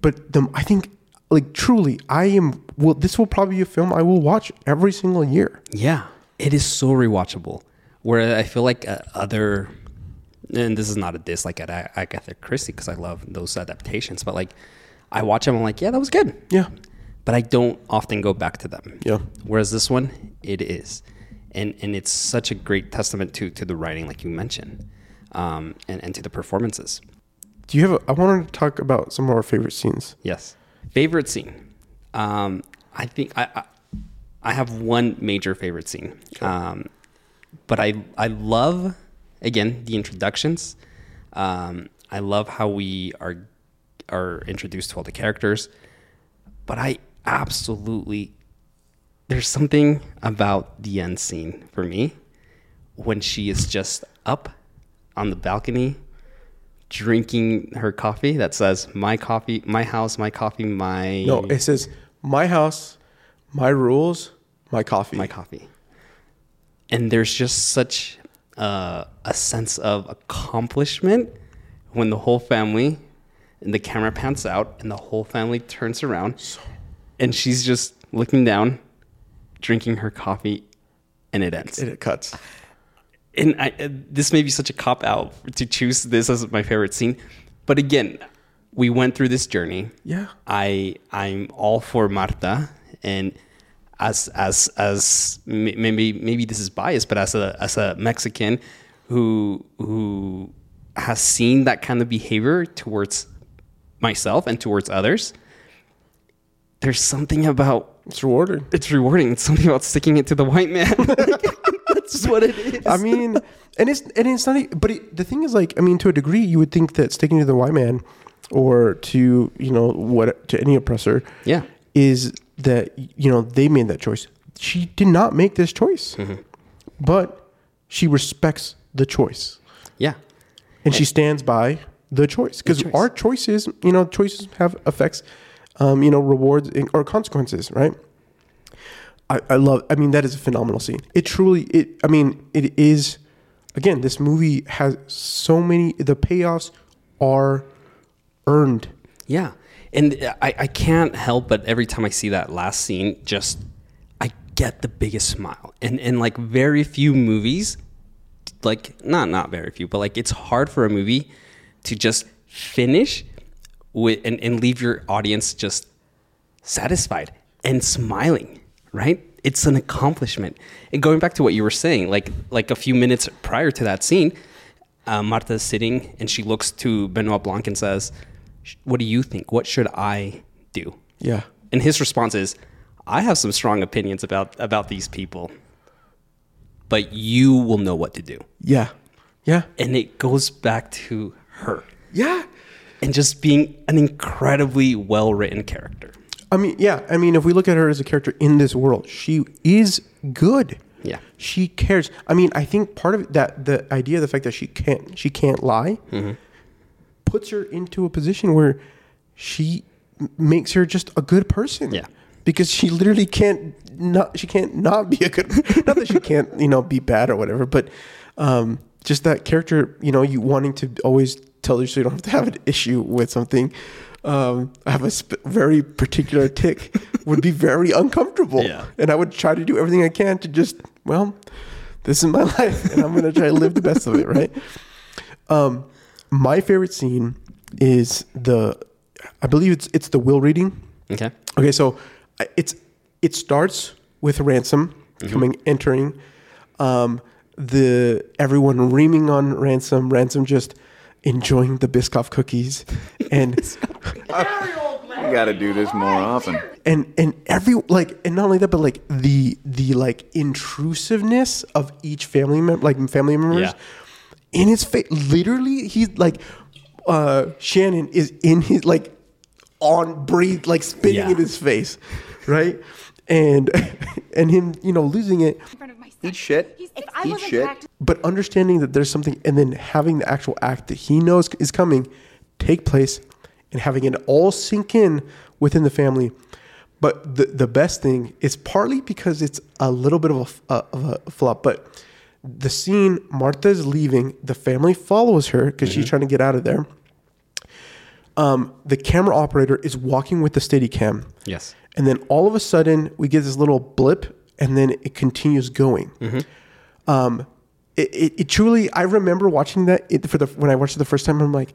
[SPEAKER 2] but the I think like truly I am well this will probably be a film I will watch every single year
[SPEAKER 1] Yeah, it is so rewatchable. Where I feel like uh, other, and this is not a diss like at Ag- Agatha Christie because I love those adaptations, but like I watch them, I'm like, yeah, that was good.
[SPEAKER 2] yeah
[SPEAKER 1] But I don't often go back to them.
[SPEAKER 2] Yeah.
[SPEAKER 1] Whereas this one, it is, and and it's such a great testament to to the writing, like you mentioned, um, and and to the performances.
[SPEAKER 2] do you have a, I wanted to talk about some of our favorite scenes
[SPEAKER 1] Yes. Favorite scene. Um, I think I, I I have one major favorite scene. Um, but I I love again the introductions. Um, I love how we are are introduced to all the characters. But I absolutely there's something about the end scene for me when she is just up on the balcony drinking her coffee that says my coffee my house my coffee my
[SPEAKER 2] No, it says my house, my rules, my coffee.
[SPEAKER 1] my coffee and there's just such uh, a sense of accomplishment when the whole family and the camera pans out and the whole family turns around and she's just looking down drinking her coffee and it ends
[SPEAKER 2] And it cuts.
[SPEAKER 1] and I, uh, this may be such a cop out to choose this as my favorite scene, but again, we went through this journey.
[SPEAKER 2] Yeah.
[SPEAKER 1] I I'm all for Marta, and as as as maybe maybe this is biased, but as a as a Mexican who who has seen that kind of behavior towards myself and towards others, there's something about
[SPEAKER 2] It's rewarding.
[SPEAKER 1] it's rewarding. It's something about sticking it to the white man. That's what it is.
[SPEAKER 2] I mean, and it's and it's not. But it, the thing is, like, I mean, to a degree, you would think that sticking to the white man, or to you know what to any oppressor,
[SPEAKER 1] Yeah.
[SPEAKER 2] is that you know they made that choice. She did not make this choice,
[SPEAKER 1] Mm-hmm.
[SPEAKER 2] but she respects the choice
[SPEAKER 1] yeah.
[SPEAKER 2] and she stands by the choice because our choices, you know, choices have effects, um, you know, rewards or consequences, right? I, I love. I mean, that is a phenomenal scene. It truly. It. I mean, it is. Again, this movie has so many. The payoffs are earned.
[SPEAKER 1] Yeah. And I, I can't help but every time I see that last scene, just I get the biggest smile. And and like very few movies, like not not very few, but like it's hard for a movie to just finish with and, and leave your audience just satisfied and smiling, right? It's an accomplishment. And going back to what you were saying, like like a few minutes prior to that scene, uh, Marta is sitting and she looks to Benoit Blanc and says, "What do you think? What should I do?"
[SPEAKER 2] Yeah.
[SPEAKER 1] And his response is, "I have some strong opinions about about these people, but you will know what to do."
[SPEAKER 2] Yeah. Yeah.
[SPEAKER 1] And it goes back to her
[SPEAKER 2] Yeah.
[SPEAKER 1] And just being an incredibly well written character.
[SPEAKER 2] I mean, yeah. I mean, if we look at her as a character in this world, she is good.
[SPEAKER 1] Yeah.
[SPEAKER 2] She cares. I mean, I think part of that the idea of the fact that she can't she can't lie
[SPEAKER 1] Mm-hmm.
[SPEAKER 2] puts her into a position where she makes her just a good person.
[SPEAKER 1] Yeah.
[SPEAKER 2] Because she literally can't not she can't not be a good not that she can't, you know, be bad or whatever, but um just that character, you know, you wanting to always tell you so you don't have to have an issue with something. Um, I have a sp- very particular tick would be very uncomfortable.
[SPEAKER 1] Yeah.
[SPEAKER 2] And I would try to do everything I can to just, well, this is my life and I'm going to try to live the best of it, right? Um, my favorite scene is the, I believe it's it's the will reading.
[SPEAKER 1] Okay.
[SPEAKER 2] Okay, so it's it starts with ransom coming entering, um, the everyone reaming on ransom, ransom just enjoying the Biscoff cookies, and
[SPEAKER 4] You gotta do this more often.
[SPEAKER 2] and and every like and not only that, but like the the like intrusiveness of each family member, like family members,
[SPEAKER 1] Yeah.
[SPEAKER 2] in his face. Literally, he's like uh Shannon is in his like on breathe, like spitting
[SPEAKER 1] Yeah.
[SPEAKER 2] in his face, right? And and him, you know, losing it,
[SPEAKER 4] Eat shit.
[SPEAKER 5] If I
[SPEAKER 4] Eat shit.
[SPEAKER 5] practicing,
[SPEAKER 2] but understanding that there's something, and then having the actual act that he knows is coming take place, and having it all sink in within the family. But the the best thing is partly because it's a little bit of a, f- uh, of a flop, but the scene Martha's leaving, the family follows her because she's trying to get out of there. Um, the camera operator is walking with the steady cam.
[SPEAKER 1] Yes.
[SPEAKER 2] And then all of a sudden, we get this little blip, and then it continues going. Um, it, it, it truly, I remember watching that it, for the when I watched it the first time. I'm like,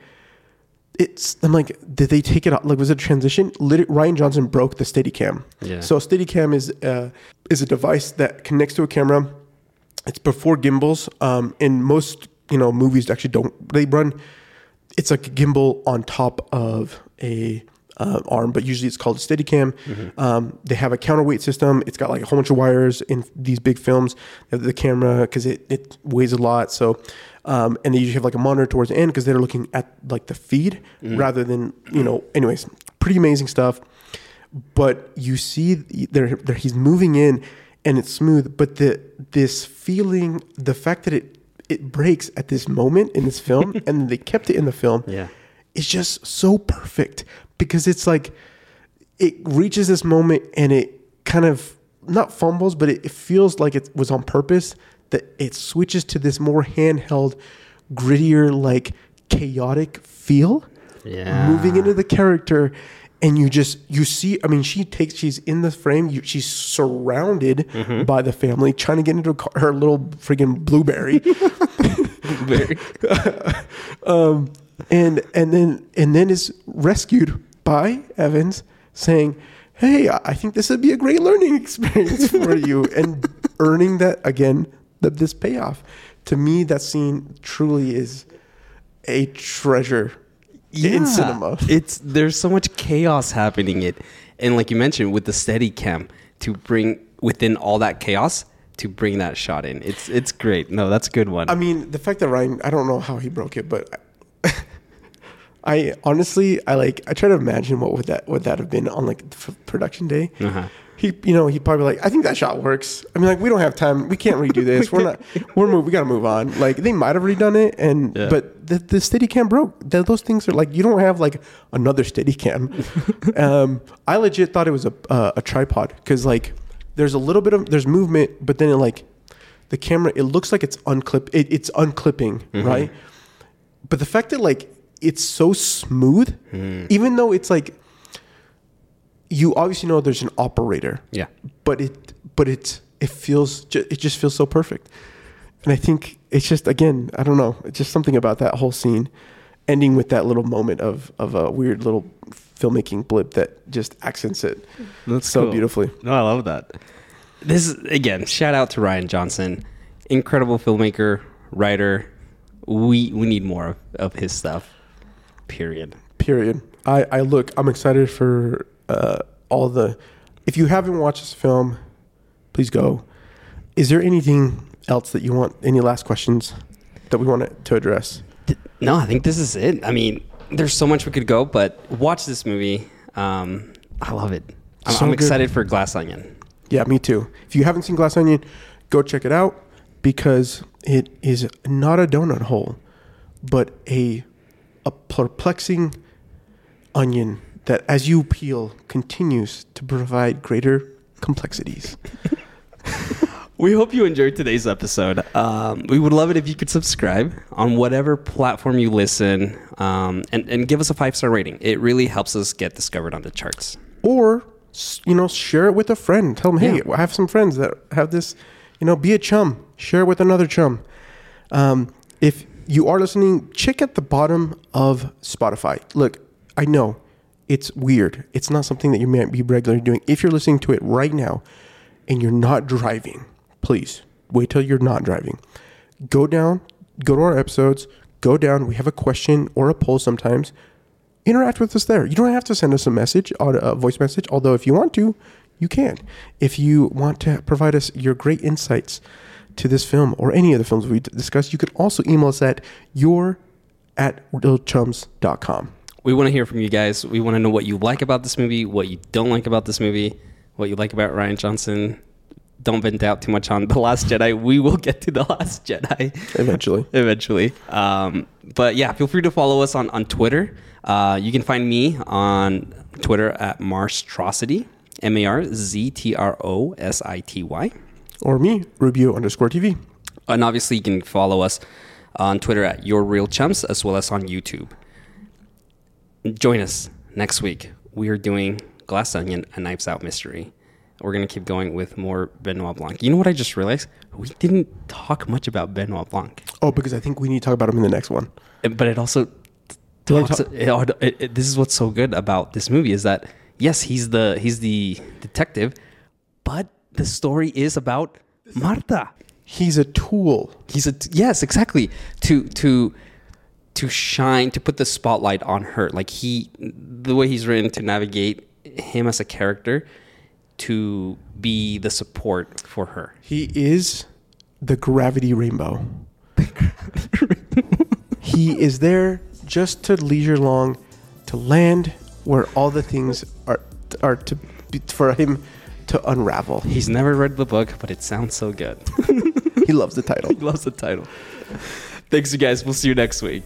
[SPEAKER 2] it's. I'm like, did they take it out? Like, was it a transition? Lit- Rian Johnson broke the Steadicam.
[SPEAKER 1] Yeah.
[SPEAKER 2] So Steadicam is uh, is a device that connects to a camera. It's before gimbals. Um, and most you know movies actually don't. They run. It's like a gimbal on top of a uh, arm, but usually it's called a Steadicam. Um, they have a counterweight system. It's got like a whole bunch of wires in these big films. Have the camera because it, it weighs a lot. So, um, and they usually have like a monitor towards the end because they're looking at like the feed rather than you know. Anyways, pretty amazing stuff. But you see, there, there he's moving in, and it's smooth. But the this feeling, the fact that it it breaks at this moment in this film, and they kept it in the film
[SPEAKER 1] Yeah.
[SPEAKER 2] It's just so perfect because it's like it reaches this moment and it kind of not fumbles, but it, it feels like it was on purpose that it switches to this more handheld, grittier, like chaotic feel.
[SPEAKER 1] Yeah.
[SPEAKER 2] Moving into the character and you just you see i mean she takes she's in the frame you, she's surrounded by the family trying to get into a car, her little friggin' blueberry
[SPEAKER 1] Very-
[SPEAKER 2] um, and and then and then is rescued by Evans, saying, "Hey, I think this would be a great learning experience for you," and earning that again the, this payoff. To me, that scene truly is a treasure in cinema.
[SPEAKER 1] It's there's so much chaos happening it. And like you mentioned with the steady cam to bring within all that chaos to bring that shot in. It's it's great. No, that's a good one.
[SPEAKER 2] I mean, the fact that Rian, I don't know how he broke it, but I honestly, I like, I try to imagine what would that would that have been on like f- production day.
[SPEAKER 1] Uh-huh.
[SPEAKER 2] He, you know, he probably like, I think that shot works. I mean, like, we don't have time. We can't redo this. We're not. We're move. We got to move on. Like, they might have redone it, and
[SPEAKER 1] Yeah.
[SPEAKER 2] but the the Steadicam broke. Th- those things are like you don't have like another Steadicam. um, I legit thought it was a uh, a tripod because like there's a little bit of there's movement, but then it like the camera it looks like it's unclip it, it's unclipping right but the fact that like it's so smooth hmm. even though it's like you obviously know there's an operator
[SPEAKER 1] yeah.
[SPEAKER 2] but it but it it feels it just feels so perfect and i think it's just again i don't know it's just something about that whole scene ending with that little moment of of a weird little filmmaking blip that just accents it
[SPEAKER 1] That's
[SPEAKER 2] so
[SPEAKER 1] cool.
[SPEAKER 2] beautifully
[SPEAKER 1] No, I love that. This is again, shout out to Rian Johnson, incredible filmmaker, writer. We we need more of, his stuff. Period.
[SPEAKER 2] period i i look i'm excited for uh all the if you haven't watched this film please go is there anything else that you want any last questions that we want to address
[SPEAKER 1] No, I think this is it. I mean, there's so much we could go, but watch this movie. Um, I love it. I'm,
[SPEAKER 2] So
[SPEAKER 1] I'm excited for Glass Onion.
[SPEAKER 2] yeah me too if you haven't seen glass onion go check it out because it is not a donut hole but a a perplexing onion that as you peel continues to provide greater complexities
[SPEAKER 1] We hope you enjoyed today's episode. Um, we would love it if you could subscribe on whatever platform you listen um, and, and give us a five star rating. It really helps us get discovered on the charts.
[SPEAKER 2] or you know share it with a friend tell them hey
[SPEAKER 1] Yeah.
[SPEAKER 2] i have some friends that have this you know be a chum. Share with another chum. Um, if you are listening check at the bottom of spotify. Look i know it's weird. It's not something that you might be regularly doing. If you're listening to it right now and you're not driving please wait till you're not driving. Go down go to our episodes go down. We have a question or a poll sometimes. Interact with us there. You don't have to send us a message, a voice message, although if you want to, you can. If you want to provide us your great insights to this film or any of the films we discussed, you could also email us at your at reelchums.com.
[SPEAKER 1] We want to hear from you guys. We want to know what you like about this movie, what you don't like about this movie, what you like about Rian Johnson. Don't vent out too much on The Last Jedi. We will get to The Last Jedi
[SPEAKER 2] Eventually.
[SPEAKER 1] eventually. Um, but yeah, feel free to follow us on, on Twitter. Uh, you can find me on Twitter at Marztrosity, M A R Z T R O S I T Y.
[SPEAKER 2] Or me, Rubio underscore TV.
[SPEAKER 1] And obviously, you can follow us on Twitter at Your Reel Chums as well as on YouTube. Join us next week. We are doing Glass Onion, a Knives Out mystery. We're going to keep going with more Benoit Blanc. You know what I just realized? We didn't talk much about Benoit Blanc.
[SPEAKER 2] Oh, because I think we need to talk about him in the next one.
[SPEAKER 1] but it also talks,
[SPEAKER 2] talk-
[SPEAKER 1] it, it, it- this is what's so good about this movie is that yes he's the he's the detective but the story is about marta
[SPEAKER 2] He's a tool.
[SPEAKER 1] he's a yes exactly to to to shine to put the spotlight on her like he the way he's written to navigate him as a character to be the support for her.
[SPEAKER 2] He is the gravity rainbow. he is there just to leisure long to land where all the things are to be, for him to unravel.
[SPEAKER 1] He's never read the book, but it sounds so good.
[SPEAKER 2] He loves the title.
[SPEAKER 1] he loves the title. Thanks, you guys. We'll see you next week.